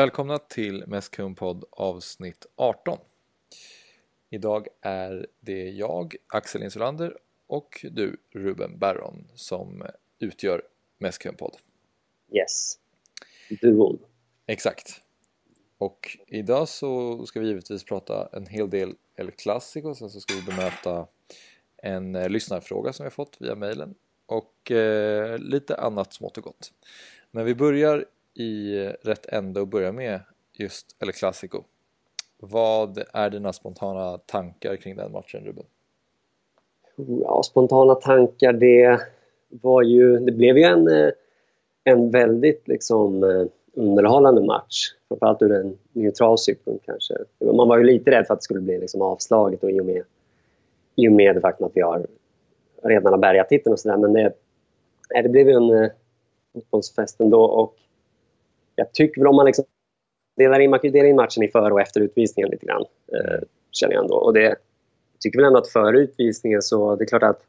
Välkomna till Mästkung-podd avsnitt 18. Idag är det jag, Axel Insulander och du, Ruben Barron, som utgör Mästkung-podd. Yes, duon. Exakt. Och idag så ska vi givetvis prata en hel del El Clasico, sen så ska vi bemöta en eh, lyssnarfråga som vi har fått via mejlen och eh, lite annat smått och gott. Men vi börjar i rätt ände och börja med just El Clasico. Vad är dina spontana tankar kring den matchen Ruben? Ja, spontana tankar det var ju, det blev ju en, en väldigt liksom eh, underhållande match. Framförallt ur en neutral synpunkt kanske. Man var ju lite rädd för att det skulle bli liksom avslaget och i och med, i och med det faktum att vi har redan har bärgat titeln och sådär. Men det, det blev ju en eh, fotbollsfest ändå och tycker väl om man liksom delar in, man kan dela in matchen i före och efter utvisningen lite grann. Eh, känner jag ändå. Och det, jag tycker väl ändå att före utvisningen så det är klart att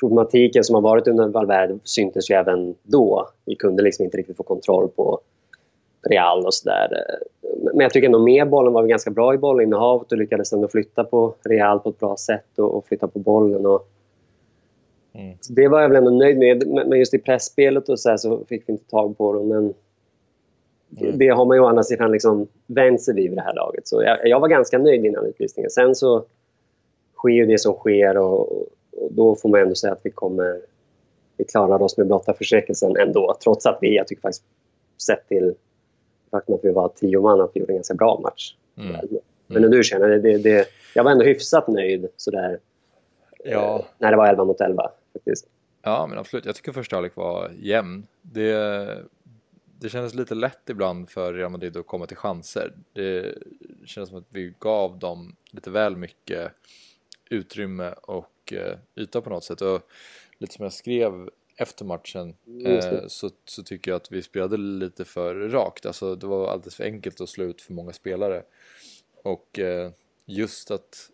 problematiken som har varit under Valverde syntes ju även då. Vi kunde liksom inte riktigt få kontroll på Real och sådär. Eh, men jag tycker ändå med bollen var vi ganska bra i bollinnehavet och lyckades ändå flytta på Real på ett bra sätt och, och flytta på bollen. Och, mm. Det var jag väl ändå nöjd med. Men just i pressspelet och så, så fick vi inte tag på dem. Men mm. det har man ju å andra sidan liksom vänt sig vid vid det här laget. Så jag, jag var ganska nöjd innan utvisningen. Sen så sker ju det som sker och, och då får man ändå säga att vi kommer... Vi klarade oss med blotta försäkelsen ändå, trots att vi, jag tycker faktiskt, sett till faktum att vi var tio man, att vi gjorde en ganska bra match. Mm. Men mm. du känner, det, det, jag var ändå hyfsat nöjd sådär, ja. eh, när det var 11 mot 11 faktiskt. Ja, men absolut. Jag tycker första halvlek var jämn. Det, det kändes lite lätt ibland för Real Madrid att komma till chanser. Det kändes som att vi gav dem lite väl mycket utrymme och eh, yta på något sätt. Och lite som jag skrev efter matchen eh, så, så tycker jag att vi spelade lite för rakt. Alltså det var alldeles för enkelt att slå ut för många spelare. Och eh, just att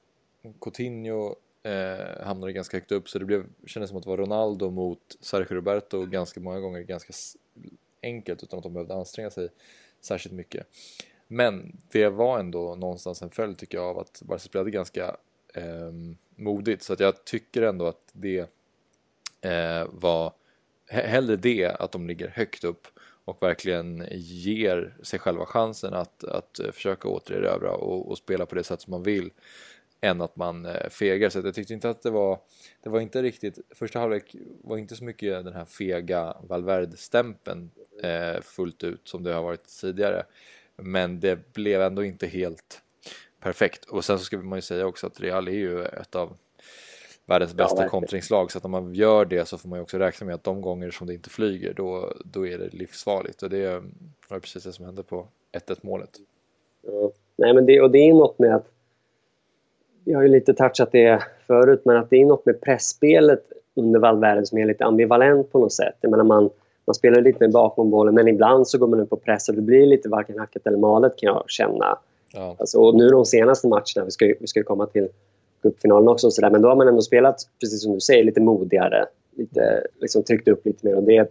Coutinho eh, hamnade ganska högt upp så det blev, kändes som att det var Ronaldo mot Sergio Roberto ganska många gånger ganska enkelt utan att de behövde anstränga sig särskilt mycket. Men det var ändå någonstans en följd tycker jag av att Barca spelade ganska eh, modigt så att jag tycker ändå att det eh, var hellre det att de ligger högt upp och verkligen ger sig själva chansen att, att eh, försöka återerövra och, och spela på det sätt som man vill än att man eh, fegar. Så jag tyckte inte att det var, det var inte riktigt, första halvlek var inte så mycket den här fega Valverde-stämpeln eh, fullt ut som det har varit tidigare. Men det blev ändå inte helt perfekt. Och sen så ska man ju säga också att Real är ju ett av världens bästa ja, kontringslag så att om man gör det så får man ju också räkna med att de gånger som det inte flyger då, då är det livsfarligt och det var precis det som hände på 1-1 målet. Ja. Nej men det, och det är något med att vi har ju lite touchat det förut men att det är något med pressspelet under Valverde som är lite ambivalent på något sätt. Jag menar man, man spelar lite med bakom bollen men ibland så går man upp på press och det blir lite varken hackat eller malet kan jag känna. Ja. Alltså, och nu de senaste matcherna, vi ska, vi ska komma till cupfinalen också. Så där. Men då har man ändå spelat, precis som du säger, lite modigare. Lite, liksom tryckt upp lite mer. Och det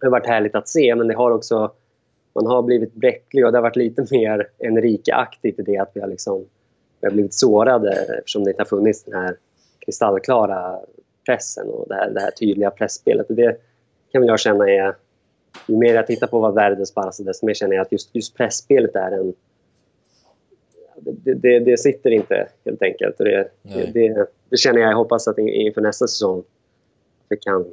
har varit härligt att se, men det har också... Man har blivit bräcklig och det har varit lite mer Enrique-aktigt i det att vi har, liksom, vi har blivit sårade eftersom det inte har funnits den här kristallklara pressen och det här, det här tydliga pressspelet. Det kan jag känna är... Ju mer jag tittar på vad världen spelar, desto mer känner jag att just, just pressspelet är en det, det, det, sitter inte helt enkelt. Och det, det, det, känner jag. Jag hoppas att inför nästa säsong vi kan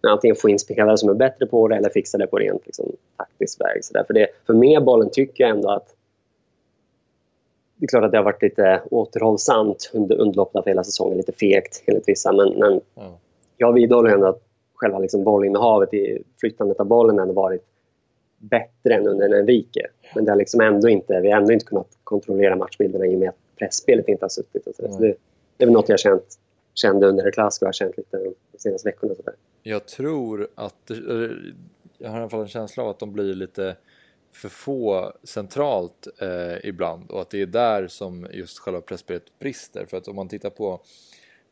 antingen få in spelare som är bättre på det eller fixa det på rent liksom, taktisk väg. Så där. För, det, för med bollen tycker jag ändå att det är klart att det har varit lite återhållsamt under, under loppet av hela säsongen. Lite fegt enligt vissa. Men, men mm. jag vidhåller ändå att själva liksom bollinnehavet, i flyttandet av bollen, har varit bättre än under Enrique. Men det har liksom ändå inte, vi har ändå inte kunnat kontrollera matchbilderna i och med att pressspelet inte har suttit. Och så mm. så det, det är väl något jag känt, kände under det klassiska och har känt lite de senaste veckorna. Så där. Jag tror att, jag har i alla fall en känsla av att de blir lite för få centralt eh, ibland och att det är där som just själva pressspelet brister. För att om man tittar på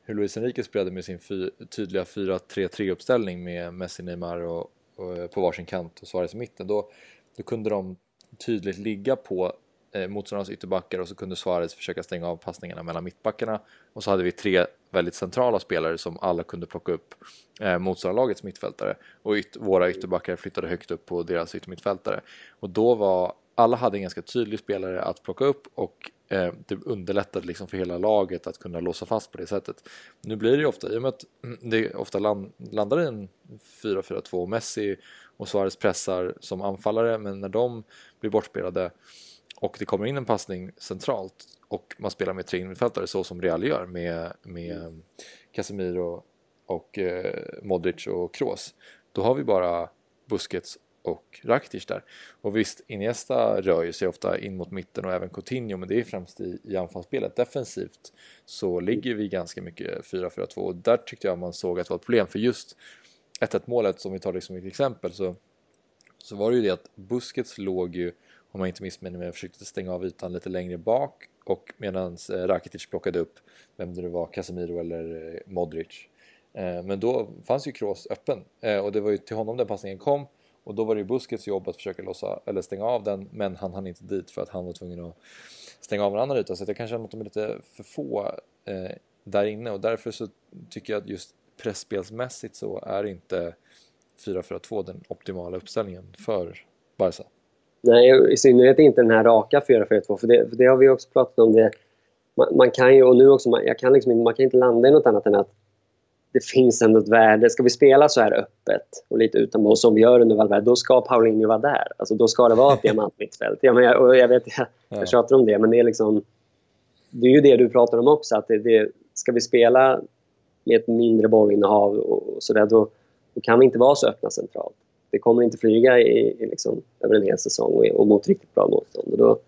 hur Luis Enrique spelade med sin fy, tydliga 4-3-3 uppställning med Messi, Neymar och, och, på varsin kant och Suarez i mitten. Då, då kunde de tydligt ligga på eh, motståndarnas ytterbackar och så kunde Suarez försöka stänga av passningarna mellan mittbackarna. Och så hade vi tre väldigt centrala spelare som alla kunde plocka upp eh, motståndarlagets mittfältare. Och yt våra ytterbackar flyttade högt upp på deras yttermittfältare. Och då var alla hade en ganska tydlig spelare att plocka upp och eh, det underlättade liksom för hela laget att kunna låsa fast på det sättet. Nu blir det ju ofta, i och med att det ofta land, landar i en 4-4-2 Messi och Suarez pressar som anfallare men när de blir bortspelade och det kommer in en passning centralt och man spelar med tre innermittfältare så som Real gör med, med Casemiro och eh, Modric och Kroos. Då har vi bara Busquets och Rakitic där. Och visst, Iniesta rör ju sig ofta in mot mitten och även Coutinho men det är främst i, i anfallsspelet. Defensivt så ligger vi ganska mycket 4-4-2 och där tyckte jag man såg att det var ett problem för just 1-1 målet som vi tar liksom som ett exempel så, så var det ju det att Busquets låg ju om jag inte missminner mig, försökte stänga av ytan lite längre bak och medan eh, Rakitic plockade upp vem det nu var, Casemiro eller eh, Modric. Eh, men då fanns ju Kroos öppen och det var ju till honom den passningen kom och då var det ju Busquets jobb att försöka lossa, eller stänga av den men han hann inte dit för att han var tvungen att stänga av en annan yta så jag kan känna att de är lite för få där inne och därför så tycker jag att just pressspelsmässigt så är inte 4-4-2 den optimala uppställningen för Barca. Nej, i synnerhet inte den här raka 4-4-2 för det, för det har vi också pratat om. Det. Man, man kan ju, och nu också, man, jag kan liksom, man kan inte landa i något annat än att det finns ändå ett värde. Ska vi spela så här öppet och lite utanpå som vi gör under Valverde, då ska Paulinho vara där. Alltså, då ska det vara ett diamantmittfält. Ja, men jag, jag vet, jag, jag tjatar om det, men det är liksom... Det är ju det du pratar om också, att det, det ska vi spela med ett mindre bollinnehav och, och sådär, då, då kan vi inte vara så öppna centralt det kommer inte flyga i, i liksom, över en hel säsong och, och mot riktigt bra motstånd. Och då,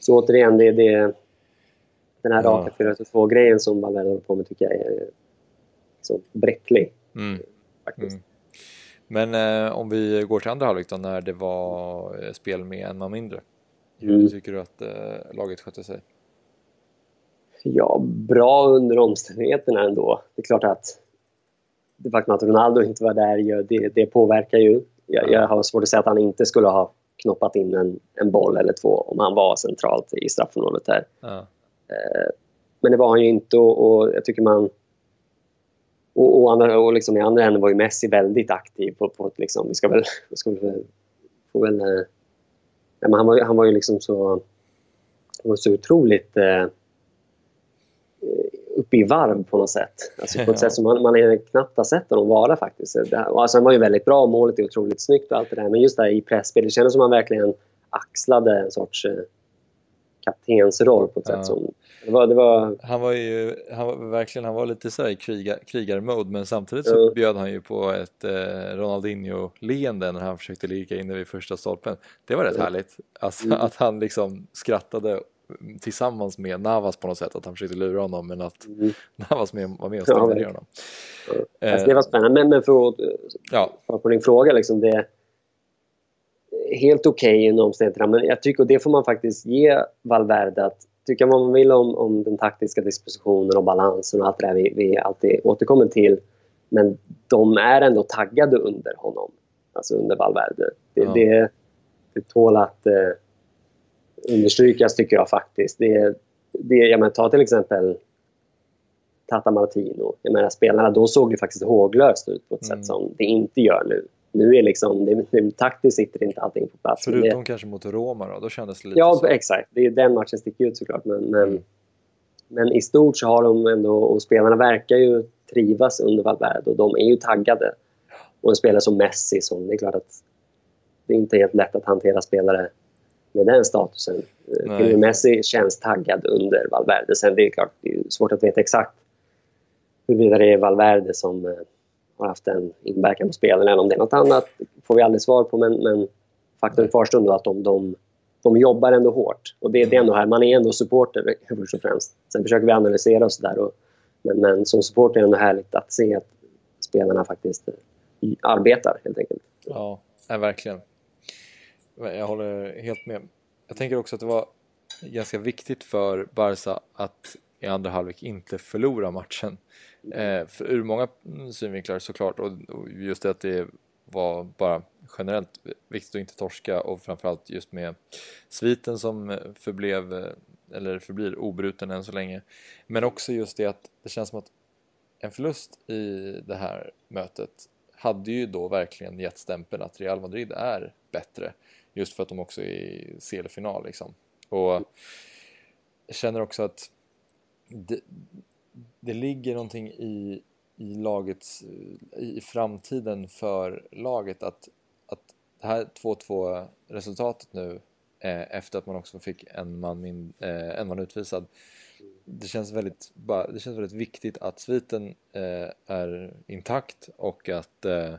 så återigen, det, det, den här raka ja. 4-2-grejen som Valverde håller på med tycker jag är så bräcklig. Mm. Faktiskt. Mm. Men eh, om vi går till andra halvlek då, när det var eh, spel med en man mindre. Hur mm. tycker du att eh, laget skötte sig? Ja, bra under omständigheterna ändå. Det är klart att det faktum att Ronaldo inte var där, det, det påverkar ju. Jag, jag, har svårt att säga att han inte skulle ha knoppat in en, en boll eller två om han var centralt i straffområdet här. Ja. Eh, men det var han ju inte och, och jag tycker man... Och, och, andra, och liksom i andra änden var ju Messi väldigt aktiv på, på liksom, vi ska väl... Vi ska väl få väl eh, men han, var, han var ju liksom så... Han var så otroligt... Eh, uppe i varv på något sätt. Alltså på ett sätt som man, man knappt har sett honom vara faktiskt. Alltså han var ju väldigt bra, målet är otroligt snyggt och allt det där. Men just där i pressspel, det kändes som han verkligen axlade en sorts eh, kaptensroll på ett ja. sätt som... Det var, det var... Han var ju han var, verkligen, han var lite så i krigar, krigarmode men samtidigt så ja. bjöd han ju på ett eh, Ronaldinho-leende när han försökte ligga inne vid första stolpen. Det var rätt ja. härligt. Alltså mm. att han liksom skrattade tillsammans med Navas på något sätt, att han försökte lura honom men att mm. Navas med, var med och stängde ner honom. Ja. Alltså, det var spännande, men, men för att ja. på din fråga, liksom, det är helt okej okay under omständigheterna, men jag tycker, och det får man faktiskt ge Valverde, att tycka vad man vill om, om den taktiska dispositionen och balansen och allt det där vi, vi alltid återkommer till, men de är ändå taggade under honom, alltså under Valverde. Det, ja. det, det tål att eh, understrykas tycker jag faktiskt. Det, det, jag menar, ta till exempel Tata Martino. Jag menar, spelarna då såg ju faktiskt håglöst ut på ett mm. sätt som det inte gör nu. Nu är liksom, det, det, taktiskt sitter inte allting på plats. Förutom det, kanske mot Roma då, då kändes det lite Ja, så. exakt. Det är den matchen sticker ut såklart. Men, men, mm. men, i stort så har de ändå, och spelarna verkar ju trivas under Valverde och de är ju taggade. Och en spelare som Messi, som det är klart att det är inte helt lätt att hantera spelare med den statusen. Nej. Messi känns taggad under Valverde. Sen det är klart, det är svårt att veta exakt huruvida det är Valverde som eh, har haft en inverkan på spelen eller om det är något annat får vi aldrig svar på. Men, men faktum kvarstår ändå att de, de, de jobbar ändå hårt. Och det, det är ändå här, man är ändå supporter först och främst. Sen försöker vi analysera och sådär. Men, men som supporter är det ändå härligt att se att spelarna faktiskt eh, arbetar helt enkelt. Ja, verkligen. Jag håller helt med. Jag tänker också att det var ganska viktigt för Barca att i andra halvlek inte förlora matchen. Eh, för ur många synvinklar såklart och, och just det att det var bara generellt viktigt att inte torska och framförallt just med sviten som förblev eh, eller förblir obruten än så länge. Men också just det att det känns som att en förlust i det här mötet hade ju då verkligen gett stämpeln att Real Madrid är bättre just för att de också är i CL-final liksom. Och jag känner också att det, det ligger någonting i, i lagets, i framtiden för laget att, att det här 2-2 resultatet nu eh, efter att man också fick en man, min, eh, en man utvisad det känns väldigt, bara, det känns väldigt viktigt att sviten eh, är intakt och att eh,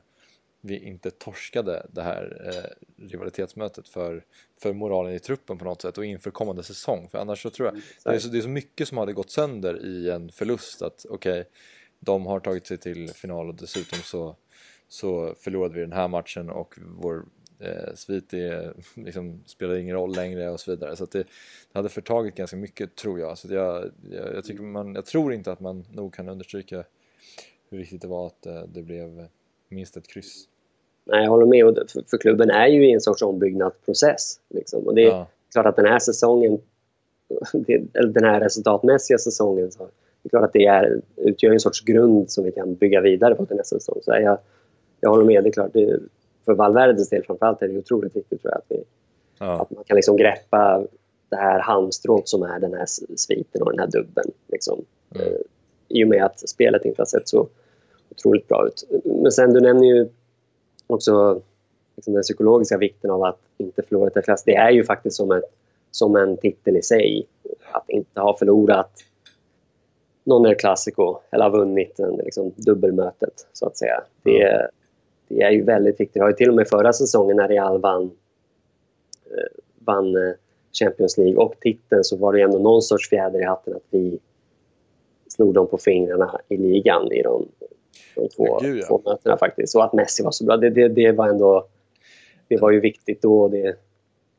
vi inte torskade det här eh, rivalitetsmötet för, för moralen i truppen på något sätt och inför kommande säsong. För annars så tror jag, mm, det är, så, det är så mycket som hade gått sönder i en förlust att okej, okay, de har tagit sig till final och dessutom så, så förlorade vi den här matchen och vår eh, svit är, liksom, spelar ingen roll längre och så vidare. Så det, det, hade förtagit ganska mycket tror jag. Så jag, jag, jag, tycker man, jag tror inte att man nog kan understryka hur viktigt det var att eh, det blev minst ett kryss. Nej, jag håller med. För, för klubben är ju i en sorts ombyggnadsprocess. Liksom. Och det är ja. klart att den här säsongen, den här resultatmässiga säsongen, så det är klart att det är, utgör en sorts grund som vi kan bygga vidare på till nästa säsong. Så jag, jag håller med. Det är klart, det, för Valverdes del framförallt är det otroligt viktigt tror jag, att, vi, ja. att man kan liksom greppa det här halmstrået som är den här sviten och den här dubben. Liksom. Mm. Eh, I och med att spelet inte har sett så otroligt bra ut. Men sen, du nämner ju också liksom den psykologiska vikten av att inte förlora ett klass. Det är ju faktiskt som, ett, som en titel i sig. Att inte ha förlorat någon El Clasico eller ha vunnit en, liksom, dubbelmötet, så att säga. Det, det är ju väldigt viktigt. Det har ju till och med förra säsongen när Real vann, eh, vann eh, Champions League och titeln så var det ändå någon sorts fjäder i hatten att vi slog dem på fingrarna i ligan i de, de två, Gud, ja. två mötena faktiskt. Och att Messi var så bra, det, det, det var ändå det var ju viktigt då och det,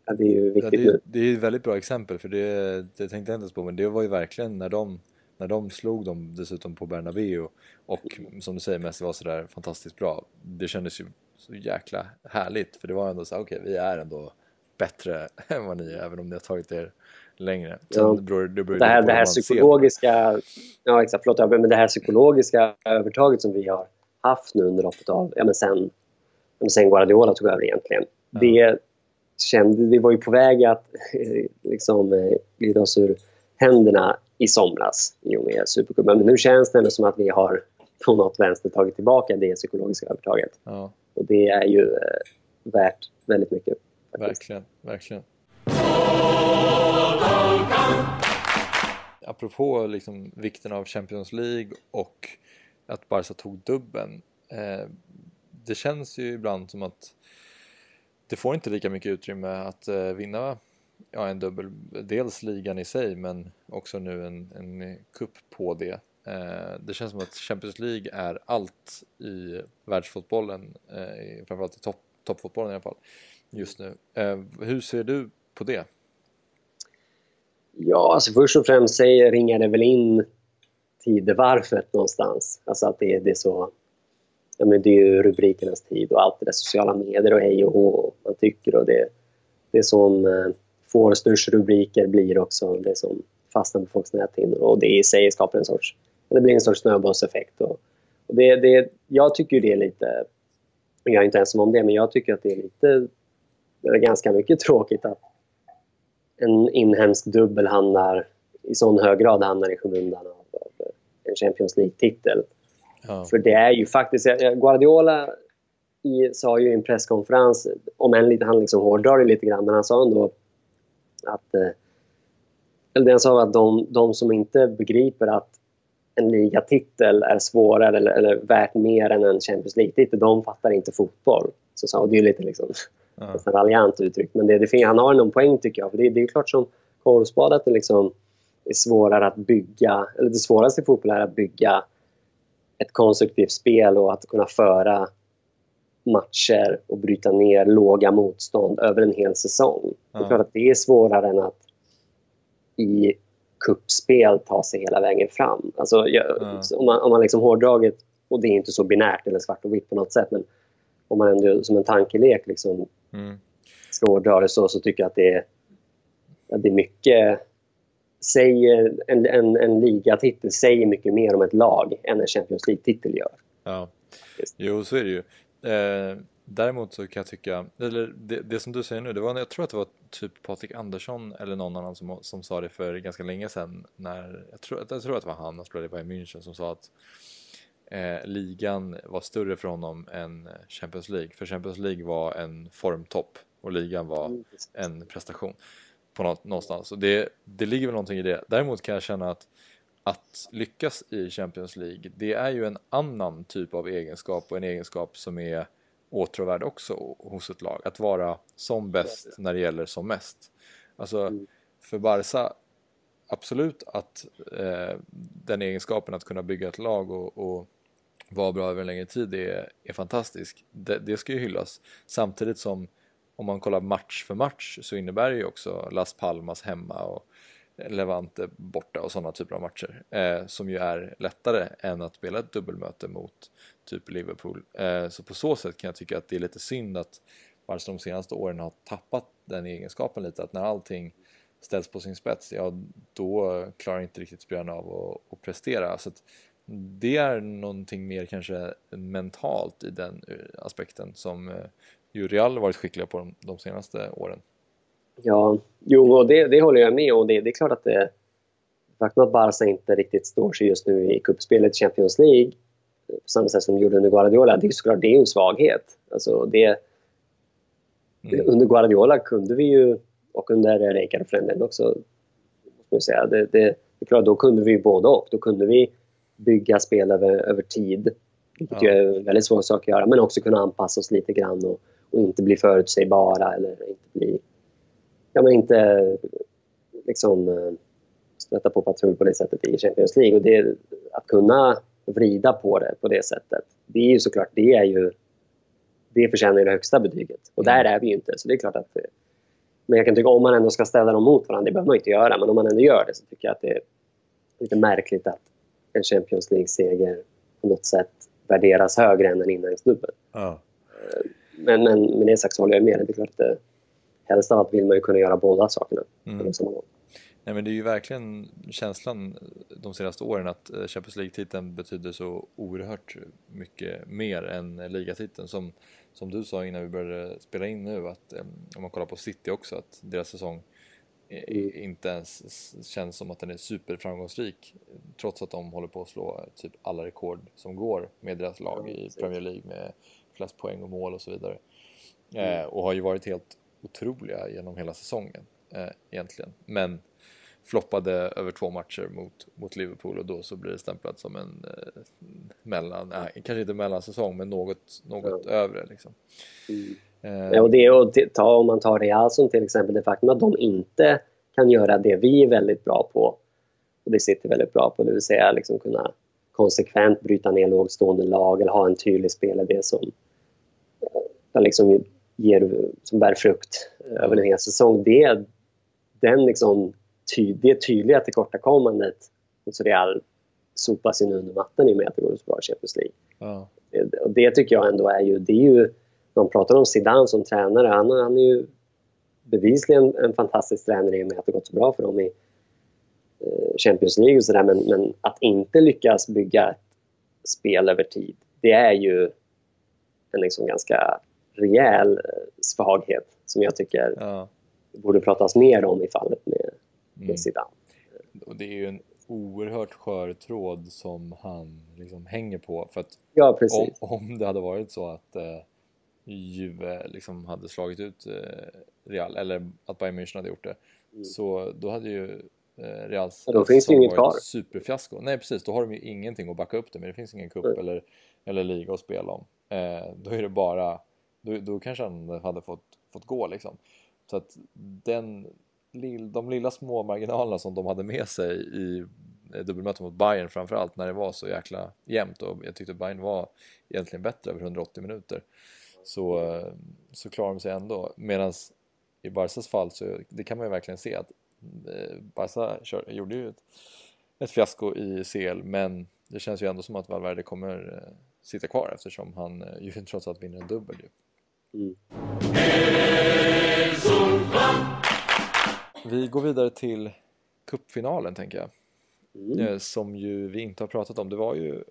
ja, det är ju viktigt ja, det, nu. Det är ett väldigt bra exempel för det, det tänkte jag inte ens på men det var ju verkligen när de när de slog dem dessutom på Bernabéu och som du säger Messi var sådär fantastiskt bra. Det kändes ju så jäkla härligt för det var ändå så okej okay, vi är ändå bättre än vad ni är även om ni har tagit er längre. Ja. beror, det, beror det här, det här psykologiska, ja exakt, förlåt, men det här psykologiska övertaget som vi har haft nu under loppet av, ja men sen, sen Guardiola tog över egentligen. Ja. Det kände, det var ju på väg att liksom eh, glida oss ur händerna i somras i och med Supercupen. Men nu känns det ändå som att vi har på något vänster tagit tillbaka det psykologiska övertaget. Ja. Och det är ju eh, värt väldigt mycket. Faktiskt. Verkligen, verkligen. Apropå liksom vikten av Champions League och att Barca tog dubben. Eh, det känns ju ibland som att det får inte lika mycket utrymme att eh, vinna ja, en dubbel, dels ligan i sig men också nu en, en kupp på det. Eh, det känns som att Champions League är allt i världsfotbollen, eh, framförallt i topp, toppfotbollen i alla fall, just nu. Eh, hur ser du på det? Ja, alltså först och främst säger, ringar det väl in tidevarvet någonstans. Alltså att det, det är så... Ja, men det är ju rubrikernas tid och allt det där sociala medier och hej och hå man tycker och det, det är som eh, får störst rubriker blir också det som fastnar på folks näthinnor och det i sig skapar en sorts, det blir en sorts snöbollseffekt. Och, och det, det, jag tycker det är lite, jag är inte ensam om det, men jag tycker att det är lite, det är ganska mycket tråkigt att en inhemsk dubbel hamnar i sån hög grad hamnar i skymundan av, av en Champions League-titel. Ja. För det är ju faktiskt, Guardiola i, sa ju i en presskonferens, om än lite, han liksom hårdrar det lite grann, men han sa ändå att... Eh, eller det han sa var att de, de som inte begriper att en ligatitel är svårare eller, eller värt mer än en Champions League-titel, de fattar inte fotboll. Så sa, och det är lite liksom, ja. raljant uttryck, men det, det, han har någon poäng tycker jag. För det, det är klart som korvspad att det liksom är svårare att bygga, eller det svåraste i fotboll är att bygga ett konstruktivt spel och att kunna föra matcher och bryta ner låga motstånd över en hel säsong. Ja. Det är klart att det är svårare än att i kuppspel ta sig hela vägen fram. Alltså, ja. om man, om man liksom hårdraget, och det är inte så binärt eller svart och vitt på något sätt, men om man ändå som en tankelek liksom mm. ska hårdra det så, så tycker jag att det är, att det är mycket säger, en, en, en ligatitel säger mycket mer om ett lag än en Champions League-titel gör. Ja, jo så är det ju. Eh, däremot så kan jag tycka, eller det, det, som du säger nu, det var, jag tror att det var typ Patrik Andersson eller någon annan som, som sa det för ganska länge sedan när, jag tror, jag tror att det var han, han spelade i München som sa att eh, ligan var större för honom än Champions League, för Champions League var en formtopp och ligan var mm. en prestation på något, någonstans. Och det, det ligger väl någonting i det. Däremot kan jag känna att att lyckas i Champions League, det är ju en annan typ av egenskap och en egenskap som är åtråvärd också hos ett lag. Att vara som bäst när det gäller som mest. Alltså, mm. för Barca, absolut att eh, den egenskapen att kunna bygga ett lag och, och vara bra över en längre tid är, är fantastisk. Det, det ska ju hyllas. Samtidigt som om man kollar match för match så innebär det ju också Las Palmas hemma och Levante borta och sådana typer av matcher eh, som ju är lättare än att spela ett dubbelmöte mot typ Liverpool. Eh, så på så sätt kan jag tycka att det är lite synd att Barca de senaste åren har tappat den egenskapen lite att när allting ställs på sin spets, ja då klarar inte riktigt spelarna av att, att prestera. Så att det är någonting mer kanske mentalt i den eh, aspekten som eh, ju Real varit skickliga på de, de senaste åren. Ja, jo, och det, det håller jag med om. Det, det är klart att det faktum att Barca inte riktigt står sig just nu i kuppspelet Champions League på samma sätt som de gjorde under Guardiola, det är såklart det är en svaghet. Alltså det, mm. Under Guardiola kunde vi ju, och under Rijkaard för den också, måste man säga, det, det, det är klart, då kunde vi både och. Då kunde vi bygga spel över, över tid, vilket ja. är en väldigt svår sak att göra, men också kunna anpassa oss lite grann och, och inte bli förutsägbara eller inte bli ja, men inte liksom eh, stöta på patrull på det sättet i Champions League. Och det, att kunna vrida på det på det sättet, det är ju såklart, det är ju det förtjänar det högsta betyget. Och där är vi ju inte. Så det är klart att men jag kan tycka om man ändå ska ställa dem mot varandra, det behöver man inte göra, men om man ändå gör det så tycker jag att det är lite märkligt att en Champions League-seger på något sätt värderas högre än en inläggsdubbel. Ja. Men, men med det sagt så håller jag med. Det är klart att det, helst av allt vill man ju kunna göra båda sakerna mm. Nej men det är ju verkligen känslan de senaste åren att eh, Champions League-titeln betyder så oerhört mycket mer än ligatiteln som, som du sa innan vi började spela in nu att eh, om man kollar på City också att deras säsong. Inte ens känns som att den är superframgångsrik trots att de håller på att slå typ alla rekord som går med deras lag i Premier League med flest poäng och mål och så vidare. Mm. Eh, och har ju varit helt otroliga genom hela säsongen eh, egentligen. Men floppade över två matcher mot, mot Liverpool och då så blir det stämplat som en eh, mellan, nej, kanske inte mellansäsong men något, något ja. övre liksom. Mm. Eh, ja, och det och ta, om man tar Real som till exempel det faktum att de inte kan göra det vi är väldigt bra på och det sitter väldigt bra på, det vill säga liksom kunna konsekvent bryta ner lågstående lag eller ha en tydlig spelidé som eh, liksom ger, som bär frukt över en hel säsong. Det, den liksom, ty, det tydliga tillkortakommandet hos Real sopas in under mattan i och med att det går så bra i Champions League. Ja. Det, och det tycker jag ändå är ju, det är ju, man pratar om Zidane som tränare, han, han är ju bevisligen en fantastisk tränare i och med att det gått så bra för dem i eh, Champions League och sådär men, men att inte lyckas bygga ett spel över tid, det är ju en liksom ganska rejäl eh, svaghet som jag tycker ja. borde pratas mer om i fallet mm. Zidane. Och det är ju en oerhört skör tråd som han liksom hänger på för att ja, om, om det hade varit så att eh, Juve liksom hade slagit ut eh, Real eller att Bayern München hade gjort det mm. så då hade ju eh, Reals ja, då finns det inget kvar. superfiasko. Nej precis, då har de ju ingenting att backa upp det med. Det finns ingen cup mm. eller, eller liga att spela om. Eh, då är det bara då, då kanske han hade fått, fått gå liksom. Så att den, de lilla små marginalerna som de hade med sig i eh, dubbelmötet mot Bayern framförallt när det var så jäkla jämnt och jag tyckte Bayern var egentligen bättre över 180 minuter så, eh, så klarar de sig ändå medan i Barcas fall så det kan man ju verkligen se att eh, Barca kör, gjorde ju ett, ett fiasko i CL men det känns ju ändå som att Valverde kommer sitta kvar eftersom han ju trots allt vinner en dubbel ju. Mm. Vi går vidare till cupfinalen tänker jag. Mm. Som ju vi inte har pratat om. Det var ju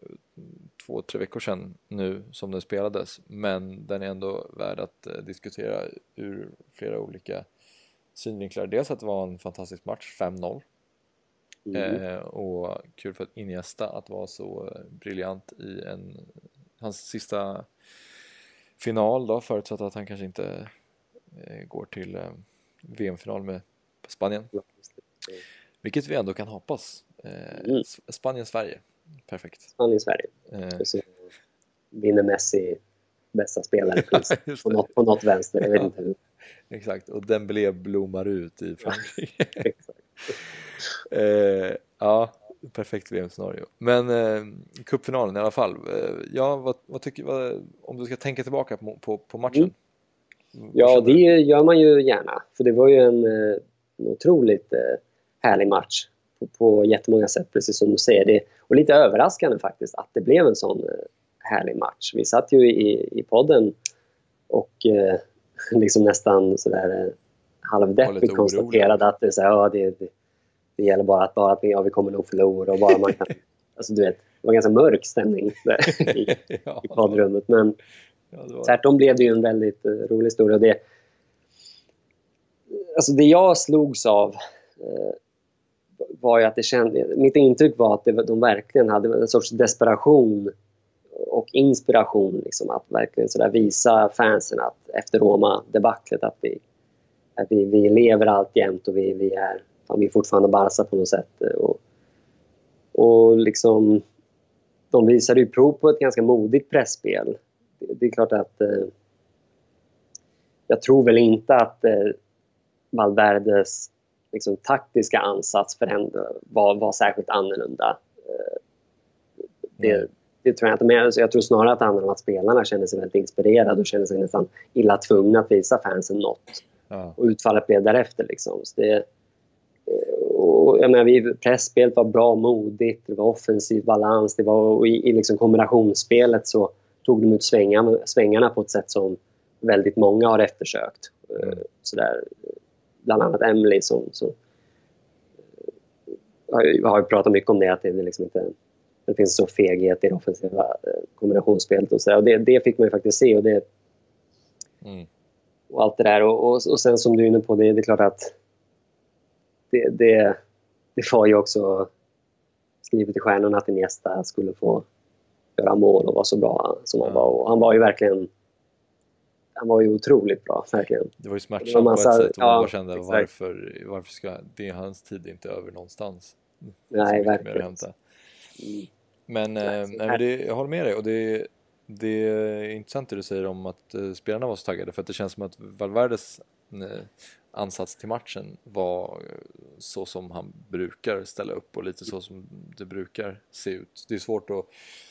två, tre veckor sedan nu som den spelades men den är ändå värd att eh, diskutera ur flera olika synvinklar. Dels att det var en fantastisk match, 5-0 mm. eh, och kul för Iniesta att vara så eh, briljant i en, hans sista final då förutsatt att han kanske inte eh, går till eh, VM-final med Spanien. Vilket vi ändå kan hoppas. Eh, mm. Spanien-Sverige, perfekt. Spanien-Sverige. Eh. vinner Messi bästa spelare på, något, på något vänster, jag vet inte hur. Exakt, och Dembélé blommar ut i Frankrike. eh, ja, perfekt VM-scenario. Men eh, cupfinalen i alla fall. Eh, ja, vad, vad tycker vad, om du ska tänka tillbaka på, på, på matchen? Mm. Ja, det gör man ju gärna. För det var ju en, eh, en otroligt eh, härlig match på, på jättemånga sätt, precis som du säger. Det, och lite överraskande faktiskt att det blev en sån eh, härlig match. Vi satt ju i, i podden och eh, liksom nästan sådär eh, halvdeppigt konstaterade att det, så här, ja, det, det, det gäller bara att, bara att ja, vi kommer nog förlora och bara man kan... alltså, du vet, det var ganska mörk stämning där, i, ja. i poddrummet. Men ja, var... tvärtom blev det ju en väldigt uh, rolig historia. Det, alltså det jag slogs av eh, var ju att det kände, mitt intryck var att det, de verkligen hade en sorts desperation och inspiration liksom, att verkligen så visa fansen att efter Roma-debaclet att vi, att vi, vi lever alltjämt och vi, vi är ja, vi är fortfarande Barca på något sätt. Och, och liksom, de visade ju prov på ett ganska modigt pressspel. Det, det är klart att eh, jag tror väl inte att eh, Valverdes liksom, taktiska ansats för var, var särskilt annorlunda. Eh, det, det tror jag inte. Men jag tror snarare att det handlar om att spelarna känner sig väldigt inspirerade och känner sig nästan illa tvungna att visa fansen något. Ja. Och utfallet blev därefter. Liksom. Så det, och, jag menar, vi, pressspelet var bra, modigt, det var offensiv balans. Det var, i, i liksom kombinationsspelet så tog de ut svängarna, svängarna på ett sätt som väldigt många har eftersökt. Mm. Sådär, bland annat Emily som, som har, har pratat mycket om det, att det, liksom inte, det finns så feghet i det offensiva eh, kombinationsspelet. Och, så och det, det, fick man ju faktiskt se. Och, det, mm. och allt det där. Och, och, och, sen som du är inne på, det, det är klart att det, det, det var ju också skrivet i stjärnorna att Iniesta skulle få göra mål och vara så bra som han var. Och han var ju verkligen han var ju otroligt bra, verkligen. Det var ju smärtsamt massa, på ett sätt och ja, man kände varför, varför ska, det är hans tid inte över någonstans. Nej, verkligen. Men, Nej, äh, men det, jag håller med dig och det, det är intressant det du säger om att uh, spelarna var så taggade för att det känns som att Valverdes uh, ansats till matchen var så som han brukar ställa upp och lite så som det brukar se ut. Det är svårt att,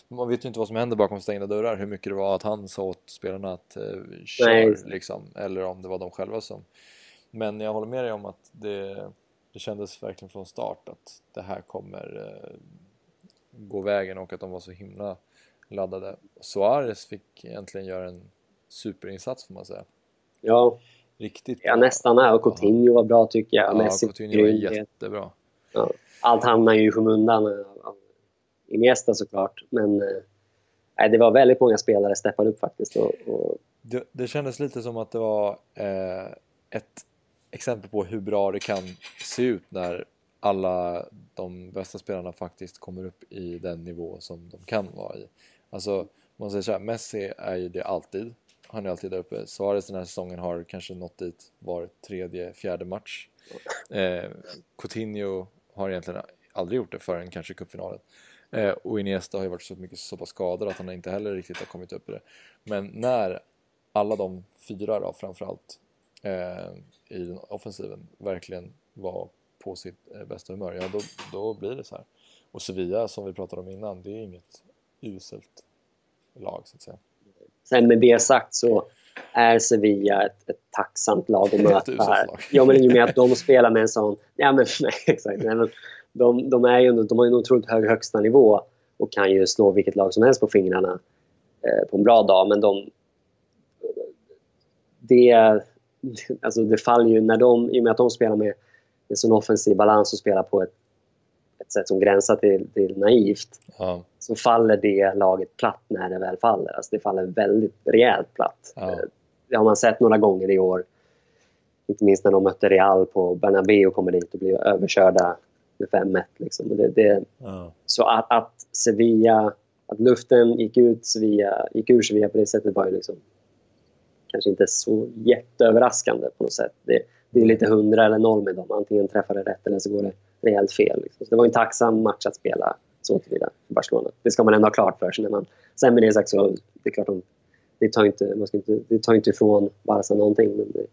man vet ju inte vad som händer bakom stängda dörrar, hur mycket det var att han sa åt spelarna att eh, kör liksom, eller om det var de själva som. Men jag håller med dig om att det, det kändes verkligen från start att det här kommer eh, gå vägen och att de var så himla laddade. Suarez fick egentligen göra en superinsats får man säga. Ja, Riktigt Ja, nästan är. Och Coutinho var bra tycker jag. Ja, Messi Coutinho var jättebra. Ja. Allt hamnar ju i skymundan av Iniesta såklart. Men eh, det var väldigt många spelare steppade upp faktiskt. Och, och... Det, det kändes lite som att det var eh, ett exempel på hur bra det kan se ut när alla de bästa spelarna faktiskt kommer upp i den nivå som de kan vara i. Alltså, man säger så här, Messi är ju det alltid han är alltid där uppe. Suarez den här säsongen har kanske nått dit var tredje, fjärde match. Eh, Coutinho har egentligen aldrig gjort det förrän kanske cupfinalen. Eh, och Iniesta har ju varit så mycket så pass skadad att han inte heller riktigt har kommit upp i det. Men när alla de fyra då framförallt eh, i den offensiven verkligen var på sitt eh, bästa humör, ja då, då blir det så här. Och Sevilla som vi pratade om innan, det är inget uselt lag så att säga. Sen med det sagt så är Sevilla ett, ett tacksamt lag att möta här. Ja, men i och med att de spelar med en sån... Ja, men, nej, exakt. Nej, men de, de, är ju, de har ju en otroligt hög högsta nivå. och kan ju slå vilket lag som helst på fingrarna eh, på en bra dag. Men de... Det, alltså det faller ju när de, i och med att de spelar med en sån offensiv balans och spelar på ett, ett sätt som gränsar till, till naivt Ja. så faller det laget platt när det väl faller. Alltså det faller väldigt rejält platt. Ja. Eh, Det har man sett några gånger i år. Inte minst när de mötte Real på Bernabéu och kommer dit och blir överkörda med 5-1. Liksom. Det, det, Ja. så att, att Sevilla, att luften gick, ut Sevilla, gick ur Sevilla på det sättet var ju liksom kanske inte så jätteöverraskande på något sätt. Det, det är lite hundra eller noll med dem. Antingen träffar det rätt eller så går det rejält fel. Liksom. Så det var en tacksam match att spela så tillvida för Barcelona. Det ska man ändå ha klart för sig. När man, sen med det sagt så det är klart de, det tar inte, man ska inte, det tar inte ifrån Barca någonting. Men det,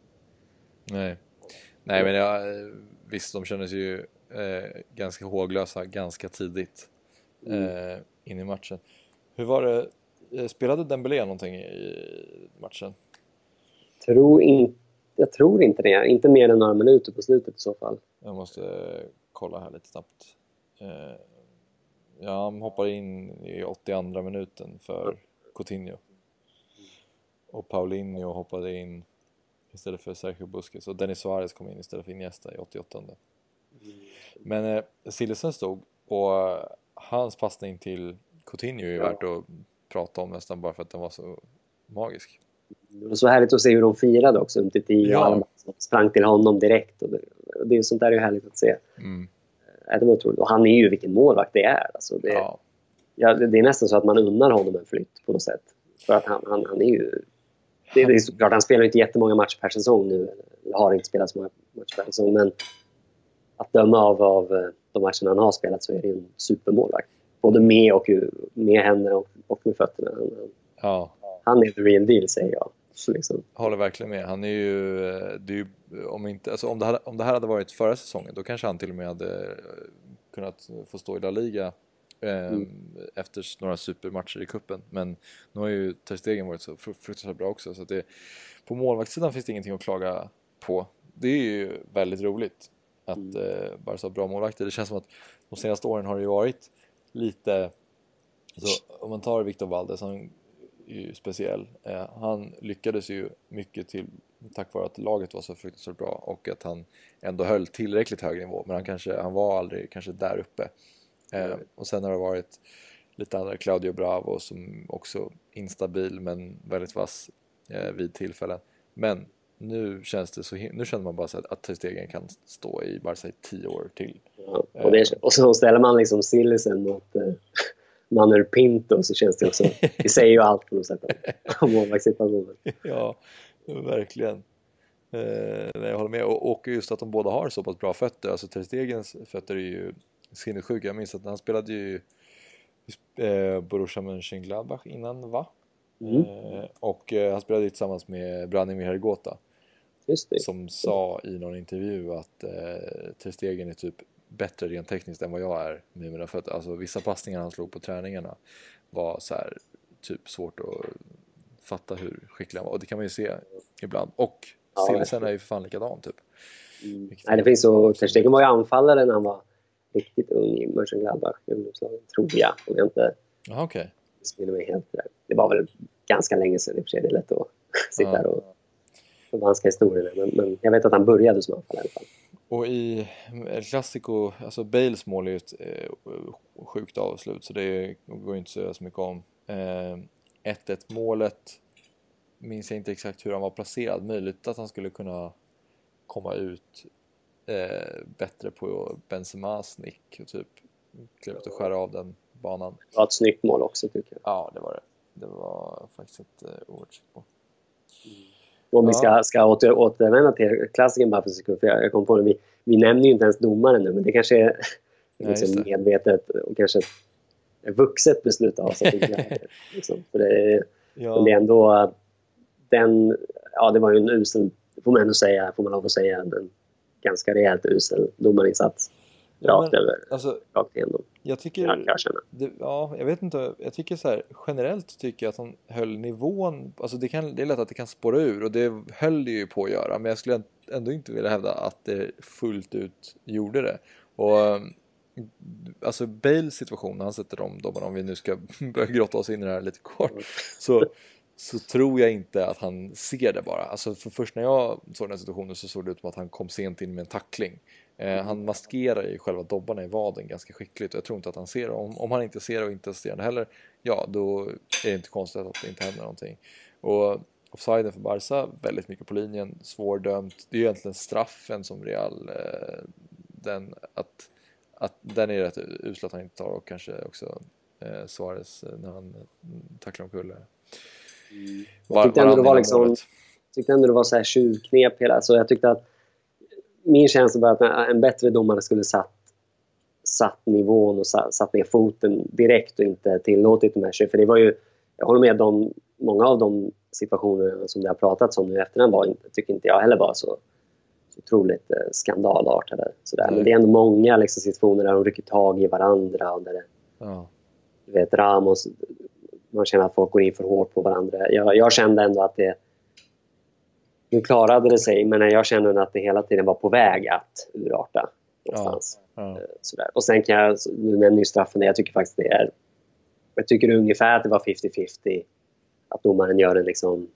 Nej. Nej, men ja, eh, visst, de kändes ju eh, ganska håglösa ganska tidigt eh, in i matchen. Hur var det? eh, Spelade Dembélé någonting i matchen? tror in, jag tror inte det. Inte mer än några minuter på slutet i så fall. Jag måste kolla här lite snabbt. Eh, ja, han hoppade in i 82 minuten för Coutinho. Och Paulinho hoppade in istället för Sergio Busquets och Denis Suarez kom in istället för Iniesta i 88 Men eh, Sillesen stod och eh, hans passning till Coutinho är värt att prata om nästan bara för att den var så magisk. Det var så härligt att se hur de firade också. Umtiti och Ja. Sprang till honom direkt. Och det, och det är sånt där är härligt att se. Mm. Äh, Det var otroligt. Och han är ju vilken målvakt det är. Alltså det, Ja, ja, det det är nästan så att man unnar honom en flytt på något sätt. För att han, han, han är ju... Det, det är såklart, han spelar inte jättemånga matcher per säsong nu. Har inte spelat så många matcher per säsong. Men att döma av, av eh, de matcherna han har spelat så är det en supermålvakt. Både med, och, med händerna och, och med fötterna. Han, han- ja, han är the real deal, säger jag. Så liksom. håller verkligen med. Han är ju, eh, är ju om, inte, alltså om, det hade, om det här hade varit förra säsongen då kanske han till och med hade eh, kunnat få stå i La Liga eh, Mm. efter några supermatcher i kuppen. Men nu har ju Ter varit så fru- fruktansvärt bra också så det, på målvaktssidan finns det ingenting att klaga på. Det är ju väldigt roligt att Mm. eh, Barca har bra målvakter. Det känns som att de senaste åren har det ju varit lite, alltså, om man tar Victor Valdes, han ju speciell. Eh, han lyckades ju mycket till tack vare att laget var så fruktansvärt bra och att han ändå höll tillräckligt hög nivå men han, kanske, han var aldrig kanske där uppe. Mm. och sen har det varit lite andra, Claudio Bravo som också instabil men väldigt vass eh, vid tillfällen. Men nu känns det så, nu känner man bara så att, Ter kan stå i Barca i tio år till. Ja, och, det, och så ställer man liksom Sillisen mot eh, Manuel Pinto så känns det också... Det säger ju allt på något sätt om- målvaktssituationen. ja, verkligen. Eh, jag håller med. Och, just att de båda har så pass bra fötter. Alltså Ter Stegens fötter är ju sinnessjuka. Jag minns att han spelade ju eh, Borussia Mönchengladbach innan va? Mm. Eh, och han spelade ju tillsammans med Branimir Hergota som sa i någon intervju att eh, Ter Stegen är typ bättre rent tekniskt än vad jag är med mina fötter. Alltså vissa passningar han slog på träningarna var så här typ svårt att fatta hur skicklig han var och det kan man ju se ibland. Och Ja, Sillesen är ju för fan likadan typ. Mm. Vilket Nej, det finns så... Ter Stegen var ju anfallare när han var riktigt ung i Mönchengladbach i ungdomslagen, tror jag. Om jag inte Jaha okej. missminner mig helt. Där. Det var väl ganska länge sedan i och för sig. Det är lätt att sitta Ja. här och förvanska historierna. Men, men jag vet att han började som anfallare i alla fall. Och i El Clasico, alltså Bales mål är ju ett eh, sjukt avslut så det går ju inte att säga så mycket om. Eh, 1-1 målet minns jag inte exakt hur han var placerad. Möjligt att han skulle kunna komma ut eh, bättre på Benzemas nick och typ kliva ut och skära av den banan. Det var ett snyggt mål också, tycker jag. Ja, det var det. Det var faktiskt ett eh, oerhört snyggt mål. Om vi ska, ska åter, återvända till klassiken bara för en sekund, för jag, jag kom på det. Vi, vi nämner ju inte ens domaren nu, men det kanske är liksom medvetet och kanske ett vuxet beslut av oss. Liksom. För det, är- Ja, men det är ändå den, ja det var ju en usel, får man ändå säga, får man lov att säga, en ganska rejält usel domarinsats. Ja, Rakt men- över, alltså rakt igenom, jag tycker... jag. Det, ja, jag vet inte. Jag tycker så här, generellt tycker jag att han höll nivån. Alltså det, kan, det är lätt att det kan spåra ur och det höll det ju på att göra. Men jag skulle ändå inte vilja hävda att det fullt ut gjorde det. Och, alltså Bales situation när han sätter de dobbarna, om vi nu ska börja grotta oss in i det här lite kort, så, så tror jag inte att han ser det bara. Alltså för först när jag såg den här situationen så såg det ut som att han kom sent in med en tackling. Eh, han maskerar ju själva dobbarna i vaden ganska skickligt och jag tror inte att han ser det. Om, om han inte ser det och inte ser det heller, ja då är det inte konstigt att det inte händer någonting. Och offsiden för Barca, väldigt mycket på linjen, svårdömt. Det är ju egentligen straffen som Real, eh, den, att, att den är rätt usel att han inte tar och kanske också eh, Suarez eh, när han tacklar omkull. Mm. Jag tyckte ändå det var liksom, tyckte ändå det var så här tjuvknep hela, så jag tyckte att min känsla var att en bättre domare skulle satt, satt nivån och satt, satt ner foten direkt och inte tillåtit de här För det var ju, jag håller med om många av de situationer som det har pratats om nu i efterhand var inte, tycker inte jag heller var så, otroligt eh, skandalartade. Sådär. Men det är ändå många liksom, situationer där de rycker tag i varandra och där det, ja. du vet, Ramos, man känner att folk går in för hårt på varandra. Jag, jag kände ändå att det nu klarade det sig, men jag kände att det hela tiden var på väg att urarta någonstans. Ja, ja. Eh, sådär. Och sen kan jag, nu nämner ju straffen, jag tycker faktiskt det är... Jag tycker ungefär att det var 50-50 att domaren gör en liksom...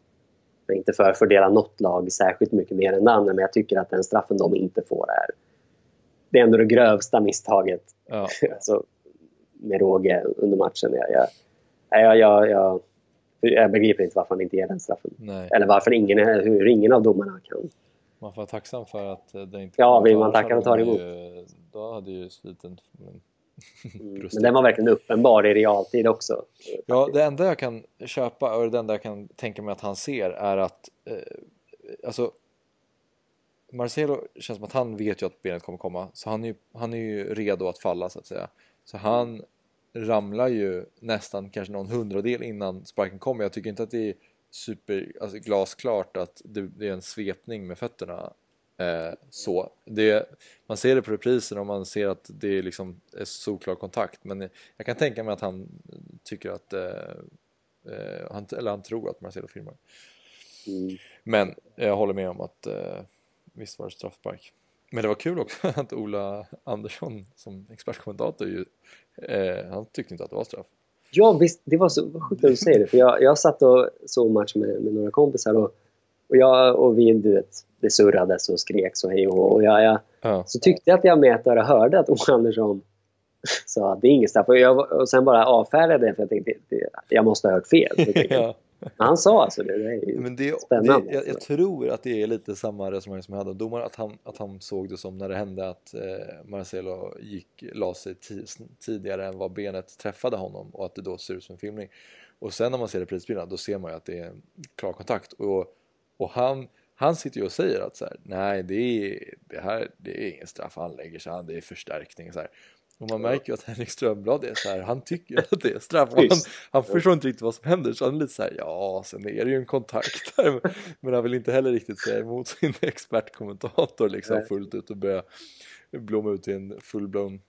Inte för att fördela något lag särskilt mycket mer än det andra, men jag tycker att den straffen de inte får är... Det är ändå det grövsta misstaget ja. alltså, med råge under matchen. Jag, jag, jag, jag, jag jag begriper inte varför han inte ger den straffen. Nej. Eller varför ingen, hur ingen av domarna kan. Man får vara tacksam för att det inte Ja, vill man tacka och ta emot. Ju, då hade ju sliten... Men, mm, men den var verkligen uppenbar i realtid också. Ja, det enda jag kan köpa och det enda jag kan tänka mig att han ser är att eh, alltså Marcelo känns som att han vet ju att benet kommer komma så han är ju, han är ju redo att falla så att säga. Så han ramlar ju nästan kanske någon hundradel innan sparken kommer. Jag tycker inte att det är super alltså glasklart att det, det är en svepning med fötterna. Eh, så. Det, man ser det på reprisen och man ser att det är liksom är solklar kontakt men jag kan tänka mig att han tycker att eh, eh han, eller han tror att Marcelo filmar. Mm. Men jag håller med om att eh, visst var det straffspark. Men det var kul också att Ola Andersson som expertkommentator ju, eh, han tyckte inte att det var straff. Ja visst, det var så sjukt att du säger det. För jag, jag satt och såg match med, med några kompisar och, och, jag, och vi, du vet, det surrades och skreks och hej och, och jag, jag ja. Så tyckte jag att jag med och hörde att Ola Andersson sa att det är inget straff. Och, jag, och sen bara avfärdade det för jag tänkte det, jag måste ha hört fel. ja. Han sa alltså det, det är Men det, spännande. Det, jag, jag, tror att det är lite samma resonemang som jag hade om domaren, att han, att han såg det som när det hände att eh, Marcelo gick, la sig tidigare än vad benet träffade honom och att det då ser ut som en filmning. Och sen när man ser reprisbilderna då ser man ju att det är en klar kontakt och, och han, han sitter ju och säger att så här, nej det, är, det här det är ingen straff, han lägger sig, det är förstärkning så här. Och man märker ju att Henrik Strömblad är så här, han tycker att det är straff. Han, han förstår inte riktigt vad som händer så han är lite så här, ja sen är det ju en kontakt där. Men han vill inte heller riktigt säga emot sin expertkommentator liksom Nej. fullt ut och börja blomma ut i en full-blown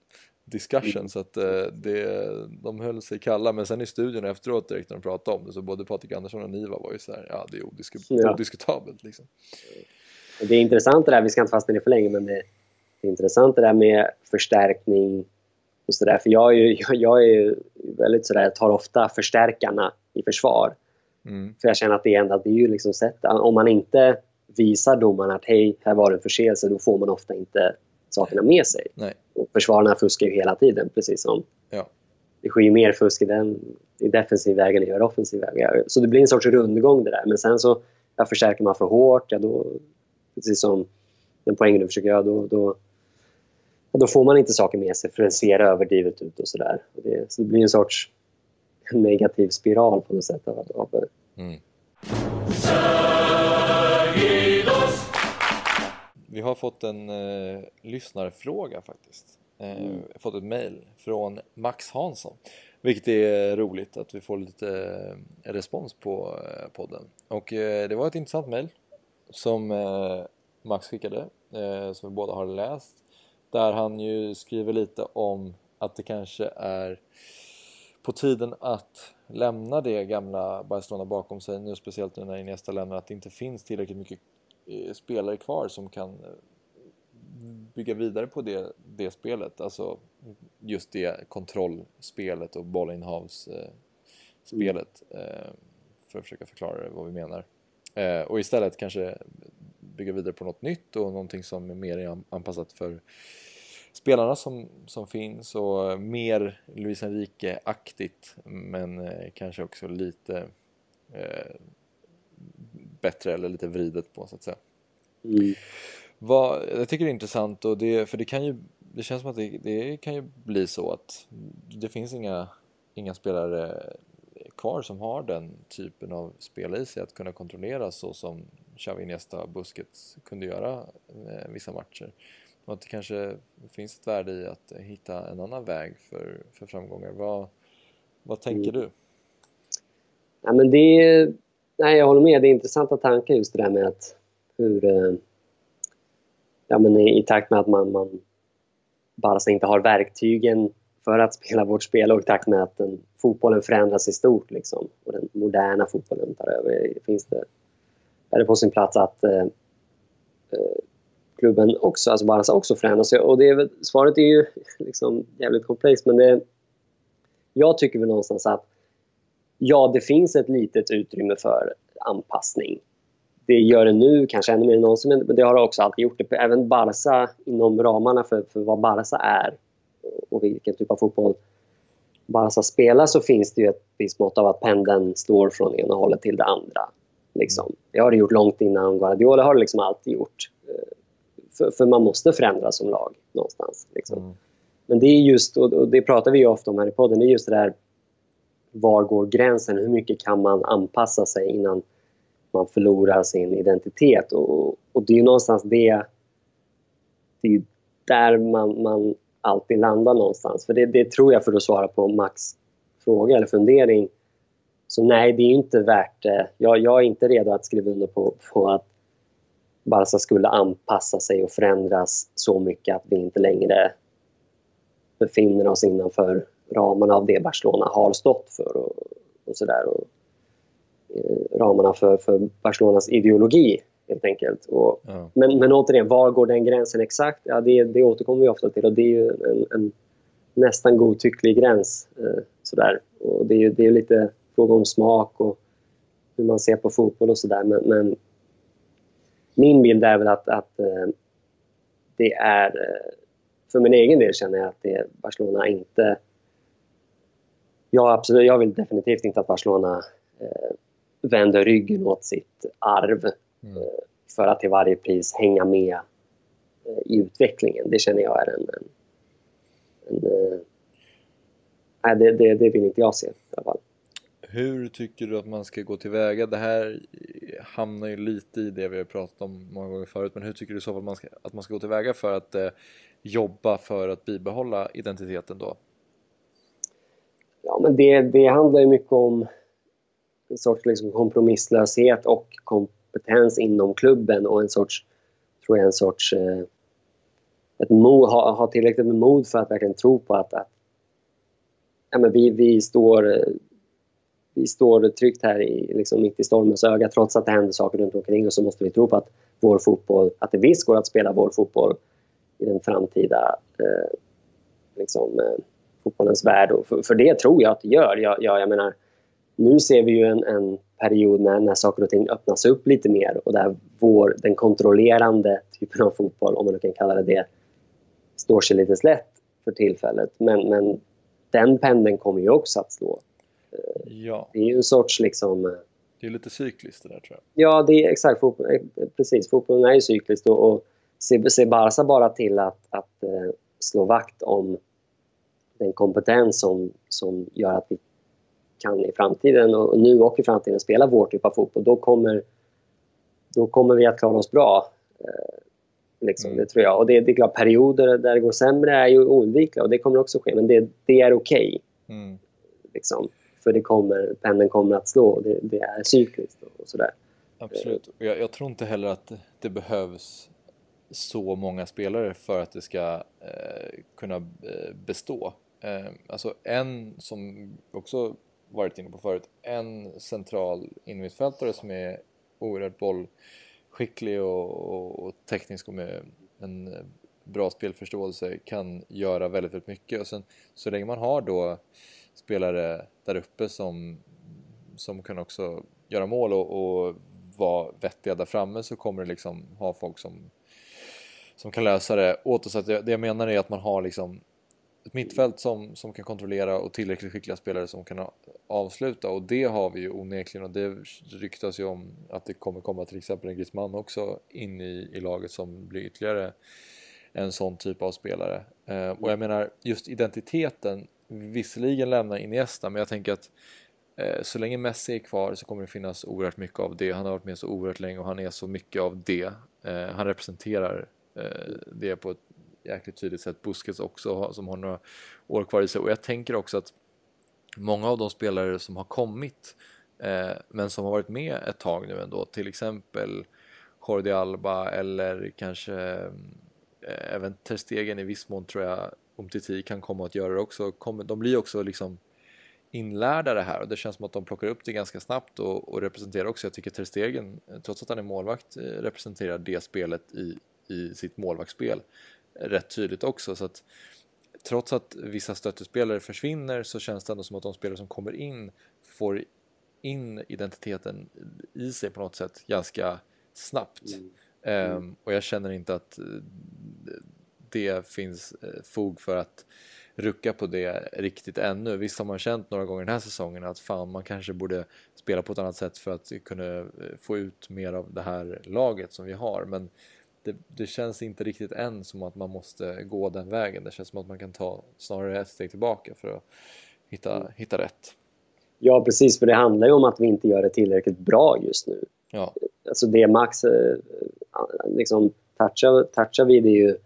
discussion så att eh, det, de höll sig kalla men sen i studion efteråt direkt när de pratade om det så både Patrik Andersson och Niva var ju så här, ja det är odisk ja. odiskutabelt liksom. Det är intressant det där, vi ska inte fastna i det för länge men det, det är intressant det där med förstärkning och så där. För jag är ju, jag är ju väldigt sådär, tar ofta förstärkarna i försvar. Mm. För jag känner att det är enda, det är ju liksom sätt, om man inte visar domaren att hej, här var det en förseelse, då får man ofta inte sakerna med sig. Nej. Och försvararna fuskar ju hela tiden, precis som ja. det sker ju mer fusk i, den, i defensiv väg än i offensiv väg. Så det blir en sorts rundgång det där. Men sen så ja, förstärker man för hårt, ja då, precis som den poängen du försöker göra, då, då då får man inte saker med sig för det ser överdrivet ut och sådär. Det, så det blir en sorts negativ spiral på något sätt. Av, av mm. Vi har fått en eh, lyssnarfråga faktiskt. Eh, mm. fått ett mail från Max Hansson. Vilket är roligt att vi får lite eh, respons på eh, podden. Och eh, det var ett intressant mail som eh, Max skickade. som vi båda har läst. Där han ju skriver lite om att det kanske är på tiden att lämna det gamla Barcelona bakom sig nu speciellt nu när Iniesta lämnar att det inte finns tillräckligt mycket eh, spelare kvar som kan eh, bygga vidare på det, det spelet, alltså just det kontrollspelet och bollinnehavsspelet eh, mm. för att försöka förklara vad vi menar. Och istället kanske bygga vidare på något nytt och någonting som är mer anpassat för spelarna som, som finns och mer Luis Enrique-aktigt men eh, kanske också lite eh, bättre eller lite vridet på så att säga. Mm. Vad, jag tycker det är intressant och det, för det kan ju det känns som att det, det, kan ju bli så att det finns inga, inga spelare kvar som har den typen av spel i sig att kunna kontrollera så som Xavi Iniesta Busquets kunde göra eh, vissa matcher. Och att det kanske finns ett värde i att hitta en annan väg för, för framgångar. Vad, vad tänker mm. du? Ja, men det är, nej, jag håller med, det är intressanta tankar just det där med att hur... Eh, ja, men i, i takt med att man, man Barca inte har verktygen för att spela vårt spel och i takt med att den, fotbollen förändras i stort liksom, och den moderna fotbollen tar över, finns det, är det på sin plats att eh, eh klubben också, alltså Barca också förändras. Och det är, svaret är ju liksom jävligt komplext men det, jag tycker väl någonstans att ja, det finns ett litet utrymme för anpassning. Det gör det nu, kanske ännu mer än någonsin, men det har det också alltid gjort. Även Barca, inom ramarna för, för vad Barca är och vilken typ av fotboll Barca spelar så finns det ju ett visst mått av att pendeln slår från ena hållet till det andra. Liksom. Det har det gjort långt innan Guardiola har det liksom alltid gjort. För, för, man måste förändras som lag någonstans. Liksom. Mm. Men det är just, och det pratar vi ofta om här i podden, det är just det där var går gränsen? Hur mycket kan man anpassa sig innan man förlorar sin identitet? Och, och det är någonstans det, det är där man, man alltid landar någonstans. För det, det, tror jag, för att svara på Max fråga eller fundering, så nej, det är inte värt det. Jag, jag är inte redo att skriva under på, på att Barca skulle anpassa sig och förändras så mycket att vi inte längre befinner oss innanför ramarna av det Barcelona har stått för och, och sådär. Eh, ramarna för, för Barcelonas ideologi helt enkelt. Och, ja. men, men återigen, var går den gränsen exakt? Ja, det, det återkommer vi ofta till och det är ju en, en nästan godtycklig gräns. Eh, sådär. Och det är ju det är lite fråga om smak och hur man ser på fotboll och sådär. Men, men, min bild är väl att, att eh, det är... Eh, för min egen del känner jag att det Barcelona inte... Jag, absolut, jag vill definitivt inte att Barcelona eh, vänder ryggen åt sitt arv mm. eh, för att till varje pris hänga med eh, i utvecklingen. Det känner jag är en... en, en eh, nej, det, det, det, vill inte jag se i alla fall. Hur tycker du att man ska gå tillväga? Det här hamnar ju lite i det vi har pratat om många gånger förut, men hur tycker du så fall man ska, att man ska gå tillväga för att eh, jobba för att bibehålla identiteten då? Ja, men det, det handlar ju mycket om en sorts liksom kompromisslöshet och kompetens inom klubben och en sorts, tror jag, en sorts eh, ett mod, ha, ha tillräckligt med mod för att verkligen tro på att, att ja, men vi, vi står vi står tryggt här i, liksom mitt i stormens öga trots att det händer saker runt omkring och så måste vi tro på att vår fotboll, att det visst går att spela vår fotboll i den framtida eh, liksom, eh, fotbollens värld. Och för, för, det tror jag att det gör. Jag, jag, jag menar, nu ser vi ju en, en period när, när saker och ting öppnas upp lite mer och där vår, den kontrollerande typen av fotboll, om man nu kan kalla det det, står sig lite slätt för tillfället. Men, men den pendeln kommer ju också att slå. Ja. Det är ju en sorts liksom... Eh, det är lite cykliskt det där tror jag. Ja, det är exakt. Fotboll, eh, precis. Fotbollen är ju cykliskt och, och ser, ser Barca bara till att, att uh, slå vakt om den kompetens som, som gör att vi kan i framtiden och nu och i framtiden spela vår typ av fotboll, då kommer, då kommer vi att klara oss bra. Uh, liksom, mm. Det tror jag. Och det, det är klart, perioder där det går sämre är ju oundvikliga och det kommer också ske, men det, det är okej. Okay. Mm. Liksom. För det kommer, pendeln kommer att slå, det, det är cykliskt och sådär. Absolut, jag, jag, tror inte heller att det behövs så många spelare för att det ska eh, kunna eh, bestå. Eh, alltså en som också varit inne på förut, en central innermittfältare som är oerhört bollskicklig och, och, och teknisk och med en bra spelförståelse kan göra väldigt, väldigt mycket. Och sen så länge man har då spelare där uppe som, som kan också göra mål och, och vara vettiga där framme så kommer det liksom ha folk som, som kan lösa det åt oss. det, det jag menar är att man har liksom ett mittfält som, som kan kontrollera och tillräckligt skickliga spelare som kan avsluta och det har vi ju onekligen och det ryktas ju om att det kommer komma till exempel en Griezmann också in i, i laget som blir ytterligare en sån typ av spelare. Eh, och jag menar just identiteten, visserligen lämnar Iniesta men jag tänker att eh, så länge Messi är kvar så kommer det finnas oerhört mycket av det. Han har varit med så oerhört länge och han är så mycket av det. Eh, han representerar eh, det på ett jäkligt tydligt sett Busquets också som har några år kvar i sig. Och jag tänker också att många av de spelare som har kommit eh, men som har varit med ett tag nu ändå, till exempel Jordi Alba eller kanske eh, även Ter Stegen i viss mån tror jag Umtiti kan komma att göra det också. de blir också liksom inlärda det här och det känns som att de plockar upp det ganska snabbt och, och representerar också, jag tycker Ter Stegen, eh, trots att han är målvakt, eh, representerar det spelet i, i sitt målvaktsspel rätt tydligt också. Så att trots att vissa stöttespelare försvinner så känns det ändå som att de spelare som kommer in får in identiteten i sig på något sätt ganska snabbt. Mm. Mm. Um, och jag känner inte att eh, det finns eh, fog för att rucka på det riktigt ännu. Visst har man känt några gånger den här säsongen att fan man kanske borde spela på ett annat sätt för att kunna eh, få ut mer av det här laget som vi har men det, det, känns inte riktigt än som att man måste gå den vägen. Det känns som att man kan ta snarare ett steg tillbaka för att hitta, mm. hitta rätt. Ja, precis. För det handlar ju om att vi inte gör det tillräckligt bra just nu. Ja. Alltså det Max eh, liksom touchar, touchar vid är ju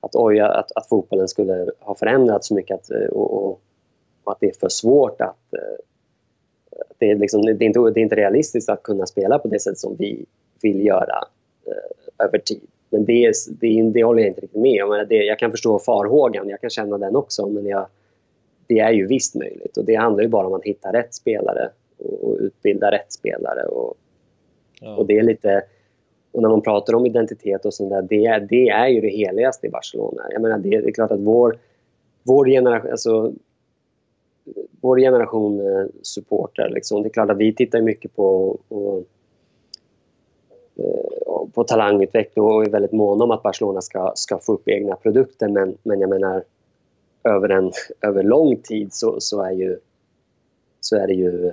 att, oj, att, att fotbollen skulle ha förändrats så mycket att, eh, och, och, och, att det är för svårt att... Eh, det är, liksom, det, är inte, det är inte realistiskt att kunna spela på det sätt som vi vill göra över tid. Men det, det, det håller jag inte riktigt med om. Jag kan förstå farhågan, jag kan känna den också. Men jag, det är ju visst möjligt. Och det handlar ju bara om att hitta rätt spelare och, och utbilda rätt spelare. Och, ja. och det är lite... Och när man pratar om identitet och sånt där, det, det är ju det heligaste i Barcelona. Jag menar, det, är klart att vår, vår generation, alltså, vår generation eh, supportrar, liksom, det är klart att vi tittar mycket på och, Eh, på talangutveckling och är väldigt måna om att Barcelona ska, ska få upp egna produkter. Men, men jag menar, över, en, över lång tid så, så, är ju, så är det ju,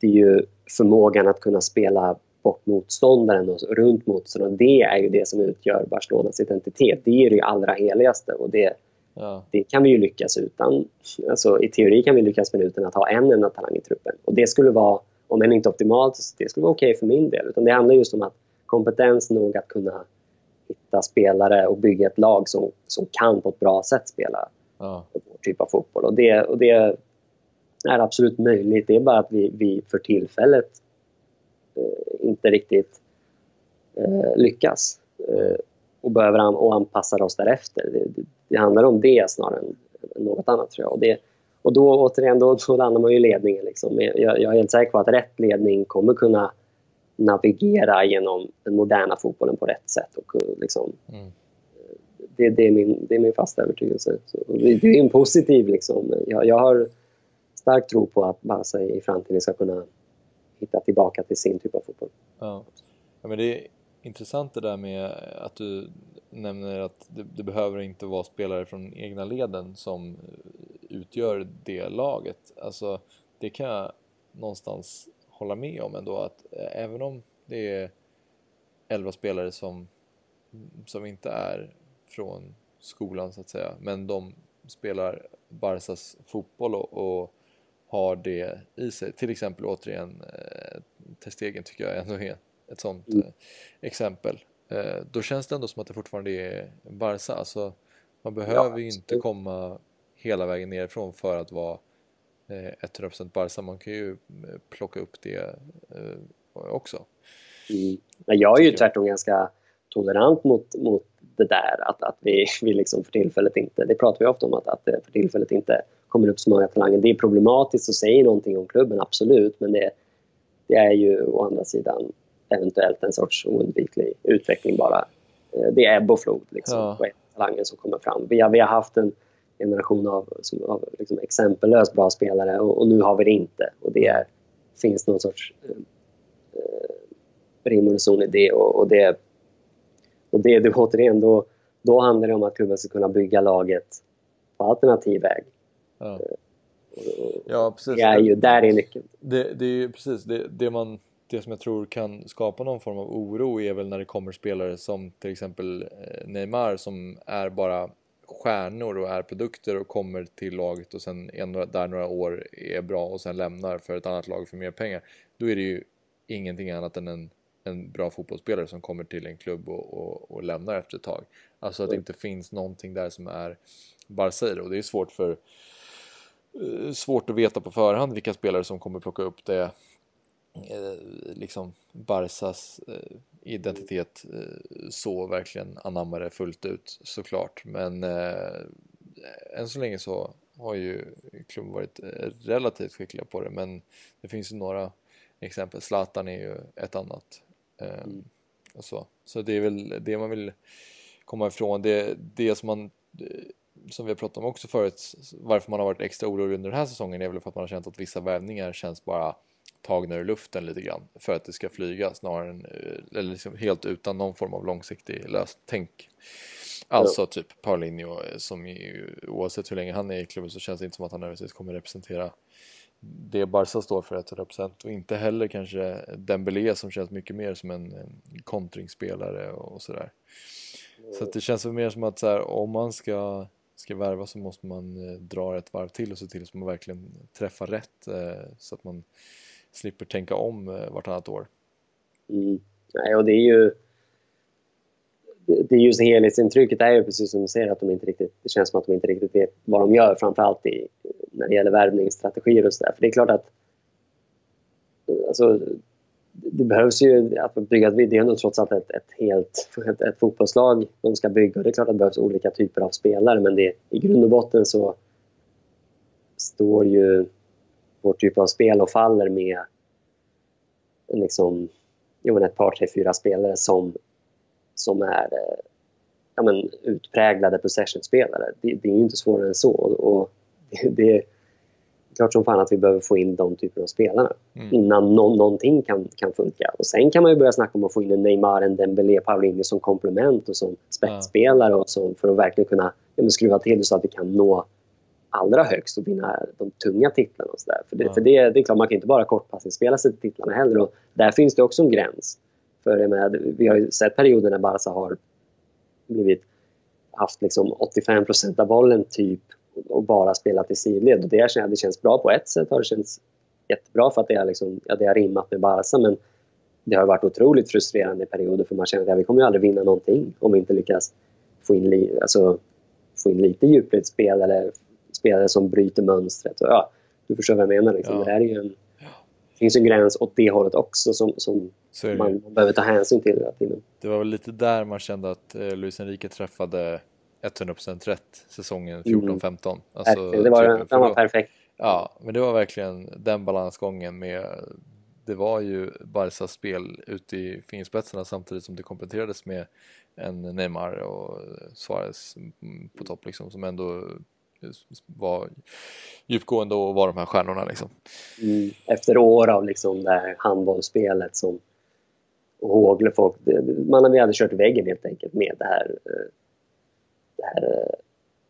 det är ju förmågan att kunna spela bort motståndaren och runt motståndaren. Det är ju det som utgör Barcelonas identitet. Det är det allra heligaste och det, ja. det kan vi ju lyckas utan. Alltså, I teori kan vi lyckas med utan att ha en enda talang i truppen. Och det skulle vara om än inte optimalt, det skulle vara okej okay för min del. Utan det handlar just om att kompetens nog att kunna hitta spelare och bygga ett lag som, som kan på ett bra sätt spela ja. vår typ av fotboll. Och det, och det är absolut möjligt. Det är bara att vi, vi för tillfället eh, inte riktigt eh, lyckas eh, och behöver an och anpassa oss därefter. Det, det, det, handlar om det snarare än, något annat tror jag. Och det, och då återigen, då, då landar man ju i ledningen. Liksom. Jag, jag är helt säker på att rätt ledning kommer kunna navigera genom den moderna fotbollen på rätt sätt. Och, liksom, mm. det, det, är min, det är min fasta övertygelse. Så, det, det är en positiv. Liksom. Jag, jag har stark tro på att Barca i framtiden ska kunna hitta tillbaka till sin typ av fotboll. Ja. ja men det är intressant det där med att du nämner att det, det, behöver inte vara spelare från egna leden som utgör det laget. Alltså, det kan jag någonstans hålla med om ändå att eh, även om det är 11 spelare som, som inte är från skolan så att säga, men de spelar Barsas fotboll och, och har det i sig. Till exempel återigen eh, Testegen tycker jag ändå är ett sånt mm. eh, exempel. Eh, då känns det ändå som att det fortfarande är Barca. Alltså, man behöver ja, ju inte komma hela vägen nerifrån för att vara 100% Barca. Man kan ju eh, plocka upp det eh, också. Mm. Jag är ju tvärtom ganska tolerant mot, mot det där att, att vi, vi liksom för tillfället inte, det pratar vi ofta om, att, att det för tillfället inte kommer upp så många talanger. Det är problematiskt och säger någonting om klubben, absolut, men det, det är ju å andra sidan eventuellt en sorts oundviklig utveckling bara. Eh, det är ebb och flod liksom, ja. på talanger som kommer fram. Vi har, vi har haft en generation av, som, av liksom exempellöst bra spelare och, och, nu har vi det inte. Och det är, finns någon sorts eh, eh rim och reson i det. Och, och, det, och det, det återigen, då, då handlar det om att klubben ska kunna bygga laget på alternativ väg. Ja. Eh, ja, precis. Det är ju, där är nyckeln. Det, det är ju precis det, det, man, det som jag tror kan skapa någon form av oro är väl när det kommer spelare som till exempel eh, Neymar som är bara stjärnor och är produkter och kommer till laget och sen är där några år är bra och sen lämnar för ett annat lag för mer pengar. Då är det ju ingenting annat än en, en bra fotbollsspelare som kommer till en klubb och, och, och lämnar efter ett tag. Alltså att det inte finns någonting där som är det och det är svårt för Eh, svårt att veta på förhand vilka spelare som kommer plocka upp det eh, liksom Barsas eh, identitet så verkligen anammar det fullt ut såklart men än så länge så har ju klubben varit relativt skickliga på det men det finns ju några exempel, Zlatan är ju ett annat mm. så. så det är väl det man vill komma ifrån det, det som man som vi har pratat om också förut, varför man har varit extra orolig under den här säsongen är väl för att man har känt att vissa vävningar känns bara tagna ur luften lite grann för att det ska flyga snarare än eh, eller liksom helt utan någon form av långsiktig lösning. Tänk alltså typ Paulinho eh, som ju, oavsett hur länge han är i klubben så känns det inte som att han nödvändigtvis kommer representera det Barca står för 100% och inte heller kanske Dembélé som känns mycket mer som en, en kontringsspelare och sådär. Så att det känns väl mer som att så här, om man ska ska värva så måste man eh, dra ett varv till och se till så man verkligen träffar rätt så att man slipper tänka om eh, vartannat år. Mm. Nej, och det är ju det är just helhetsintrycket är ju precis som du säger att de inte riktigt, det känns som att de inte riktigt vet vad de gör framförallt i, när det gäller värvningsstrategier och sådär. För det är klart att alltså, det behövs ju att bygga det är ändå trots allt ett, ett helt ett, ett, fotbollslag de ska bygga. Det är klart att det behövs olika typer av spelare men det, i grund och botten så står ju vår typ av spel och faller med liksom, jo, ett par, tre, fyra spelare som, som är eh, ja, men, utpräglade possession-spelare. Det, det, är inte svårare än så. Och det, det klart som fan att vi behöver få in de typerna av spelarna mm. innan no någonting kan, kan funka. Och Sen kan man ju börja snacka om att få in en Neymar, en Dembélé, Paulinho som komplement och som spetsspelare och som, för att verkligen kunna ja, skruva till så att vi kan nå allra högst och vinna de tunga titlarna. Och så där. För, det, ja. för det, det är klart, man kan inte bara kortpassningsspela sig till titlarna heller. Och där finns det också en gräns. För med, vi har ju sett perioder när Barca har blivit, haft liksom 85% av bollen typ och bara spelat i sidled. Och det, det känns bra på ett sätt har det känts jättebra för att det, är liksom, ja, det har rimmat med Barca men det har varit otroligt frustrerande perioder för man känner att ja, vi kommer ju aldrig vinna någonting om vi inte lyckas få in, li, alltså, få in lite djupledsspel eller spelare som bryter mönstret. Och, ja, du förstår vad jag menar. Liksom. Ja. Det, är ju en, det finns en gräns åt det hållet också som, som man, man, behöver ta hänsyn till hela tiden. Det var väl lite där man kände att eh, Luis Enrique träffade 100% rätt säsongen 14-15. Mm. Alltså, det var, den var perfekt. Ja, men det var verkligen den balansgången med det var ju Barcas spel ute i finspetsarna samtidigt som det kompletterades med en Neymar och Suarez på topp liksom som ändå var djupgående och var de här stjärnorna liksom. Mm. Efter år av liksom det här handbollsspelet som håglar folk, man, vi hade kört väggen helt enkelt med det här eh, det här eh,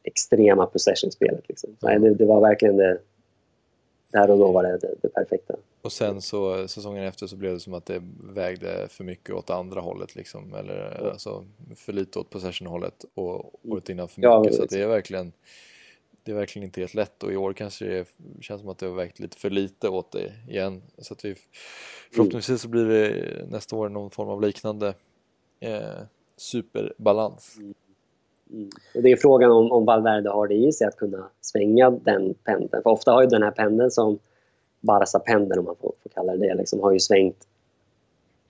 extrema possession-spelet. Liksom. Nej, det, det, var verkligen det, där och då var det, det, det, perfekta. Och sen så säsongen efter så blev det som att det vägde för mycket åt andra hållet liksom. Eller ja. alltså för lite åt possession-hållet och året innan för mycket. Ja, så det är verkligen det är verkligen inte helt lätt och i år kanske det känns som att det har vägt lite för lite åt det igen. Så att vi, förhoppningsvis så blir det nästa år någon form av liknande eh, superbalans. Mm. Mm. Och det är frågan om, om Valverde har det i sig att kunna svänga den pendeln. För ofta har ju den här pendeln som Barca-pendeln, om man får, får kalla det det, liksom, har ju svängt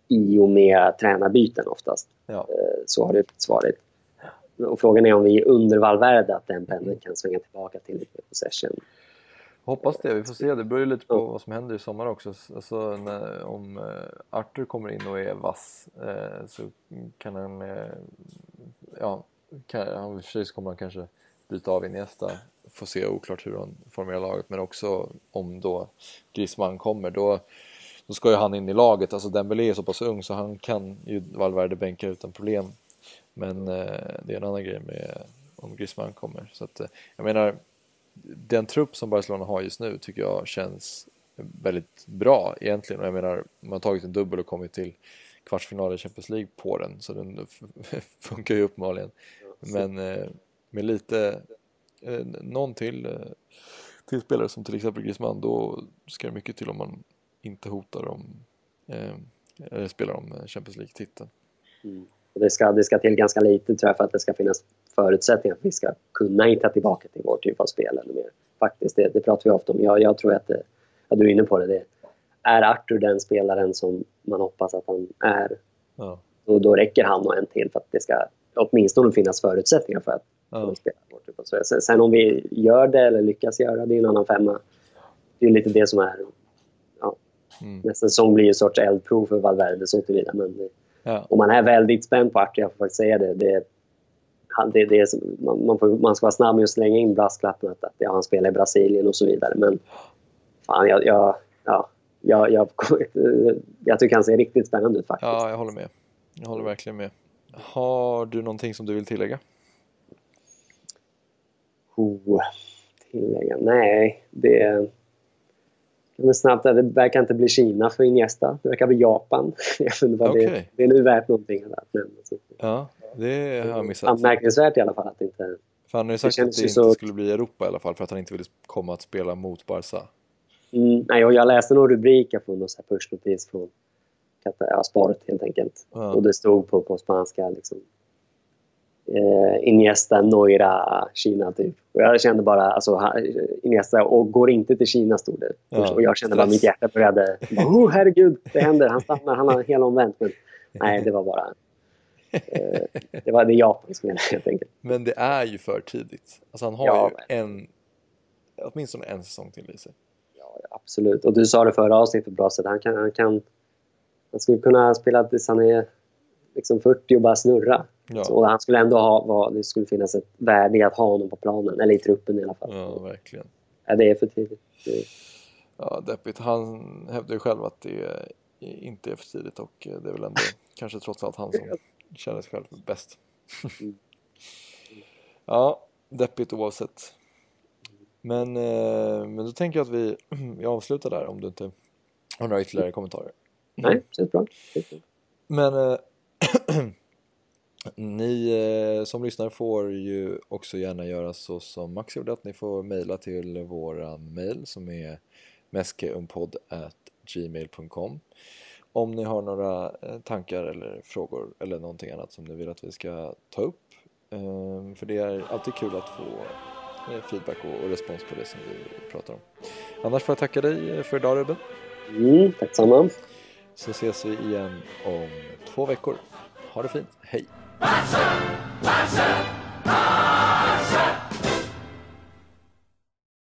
i och med tränarbyten oftast. Ja. Eh, så har det varit. Och frågan är om vi under Valverde att den pendeln kan svänga tillbaka till lite possession. Hoppas det, vi får se. Det beror ju lite på ja. vad som händer i sommar också. Alltså, när, om eh, Arthur kommer in och är vass eh, så kan han ja, kan, för sig så kommer han kanske byta av Iniesta. Får se oklart hur han formerar laget men också om då Griezmann kommer då, då ska ju han in i laget. Alltså Dembélé är så pass ung så han kan ju Valverde bänka utan problem. Men eh, det är en annan grej med om Griezmann kommer. Så att, eh, jag menar, den trupp som Barcelona har just nu tycker jag känns väldigt bra egentligen. Och jag menar, man har tagit en dubbel och kommit till kvartsfinal i Champions League på den så den funkar ju uppenbarligen. Men eh, med lite, eh, någon till, eh, till spelare som till exempel Griezmann då ska det mycket till om man inte hotar dem eh, eller spelar om Champions League-titeln. Mm. Det, ska, det ska till ganska lite tror jag för att det ska finnas förutsättningar att vi ska kunna hitta tillbaka till vår typ av spel eller mer. Faktiskt, det, det pratar vi ofta om. Jag, jag tror att det, ja, du är inne på det, det är Arthur den spelaren som man hoppas att han är, ja. och då räcker han och en till för att det ska åtminstone finnas förutsättningar för att ja. spela vår typ av spel. Sen om vi gör det eller lyckas göra det, är en annan femma. Det är lite det som är... Ja, mm. Nästa säsong blir en sorts eldprov för Valverde så tillvida. Men ja. om man är väldigt spänd på Arthur, jag får faktiskt säga det, det det, det är, man, man, får, man ska vara snabb med att slänga in brasklappen att, att ja, han spelar i Brasilien och så vidare. Men fan, jag, jag, ja, jag, jag, jag tycker han ser riktigt spännande ut faktiskt. Ja, jag håller med. Jag håller verkligen med. Har du någonting som du vill tillägga? Oh, tillägga? Nej, det... Men snabbt, det verkar inte bli Kina för Iniesta. Det verkar bli Japan. Jag undrar okay. det, det är nu värt någonting att nämna. Ja, det har jag missat. Anmärkningsvärt i alla fall att inte... För han har ju sagt det att det inte så... skulle bli Europa i alla fall för att han inte ville komma att spela mot Barca. Mm, nej, och jag läste några rubriker från någon pushnotis från ja, Sport helt enkelt. Ja. Och det stod på, på spanska liksom, eh, Iniesta, Noira, Kina typ. Och jag kände bara, alltså Iniesta och går inte till Kina stod det. Ja, och jag kände stress. bara mitt hjärta började, oh herregud, det händer, han stannar, han har helomvänt. Men nej, det var bara eh, det var det Japan som gällde helt enkelt. Men det är ju för tidigt. Alltså han har ja, ju en, åtminstone en säsong till i sig. Ja, absolut. Och du sa det förra avsnittet bra sätt. Han, kan, han, kan, han skulle kunna spela tills han är liksom 40 och bara snurra. Ja. Så han skulle ändå ha, vad, det skulle finnas ett värde i att ha honom på planen, eller i truppen i alla fall. Ja, verkligen. Ja, det är för tidigt. Det... Ja, deppigt. Han hävdar ju själv att det inte är för tidigt och det är väl ändå kanske trots allt han som känner sig själv bäst. Mm. ja, deppigt oavsett. Men, eh, men då tänker jag att vi, vi avslutar där om du inte har några ytterligare kommentarer. Nej, känns bra. Men eh, ni eh, som lyssnar får ju också gärna göra så som Max gjorde, att ni får mejla till våran mejl som är meskeumpod.gmail.com om ni har några eh, tankar eller frågor eller någonting annat som ni vill att vi ska ta upp. Ehm, för det är alltid kul att få eh, feedback och respons på det som vi pratar om. Annars får jag tacka dig eh, för idag Ruben. Mm, tack samma. Så ses vi igen om två veckor. Ha det fint, hej! Barça, Barça, Barça.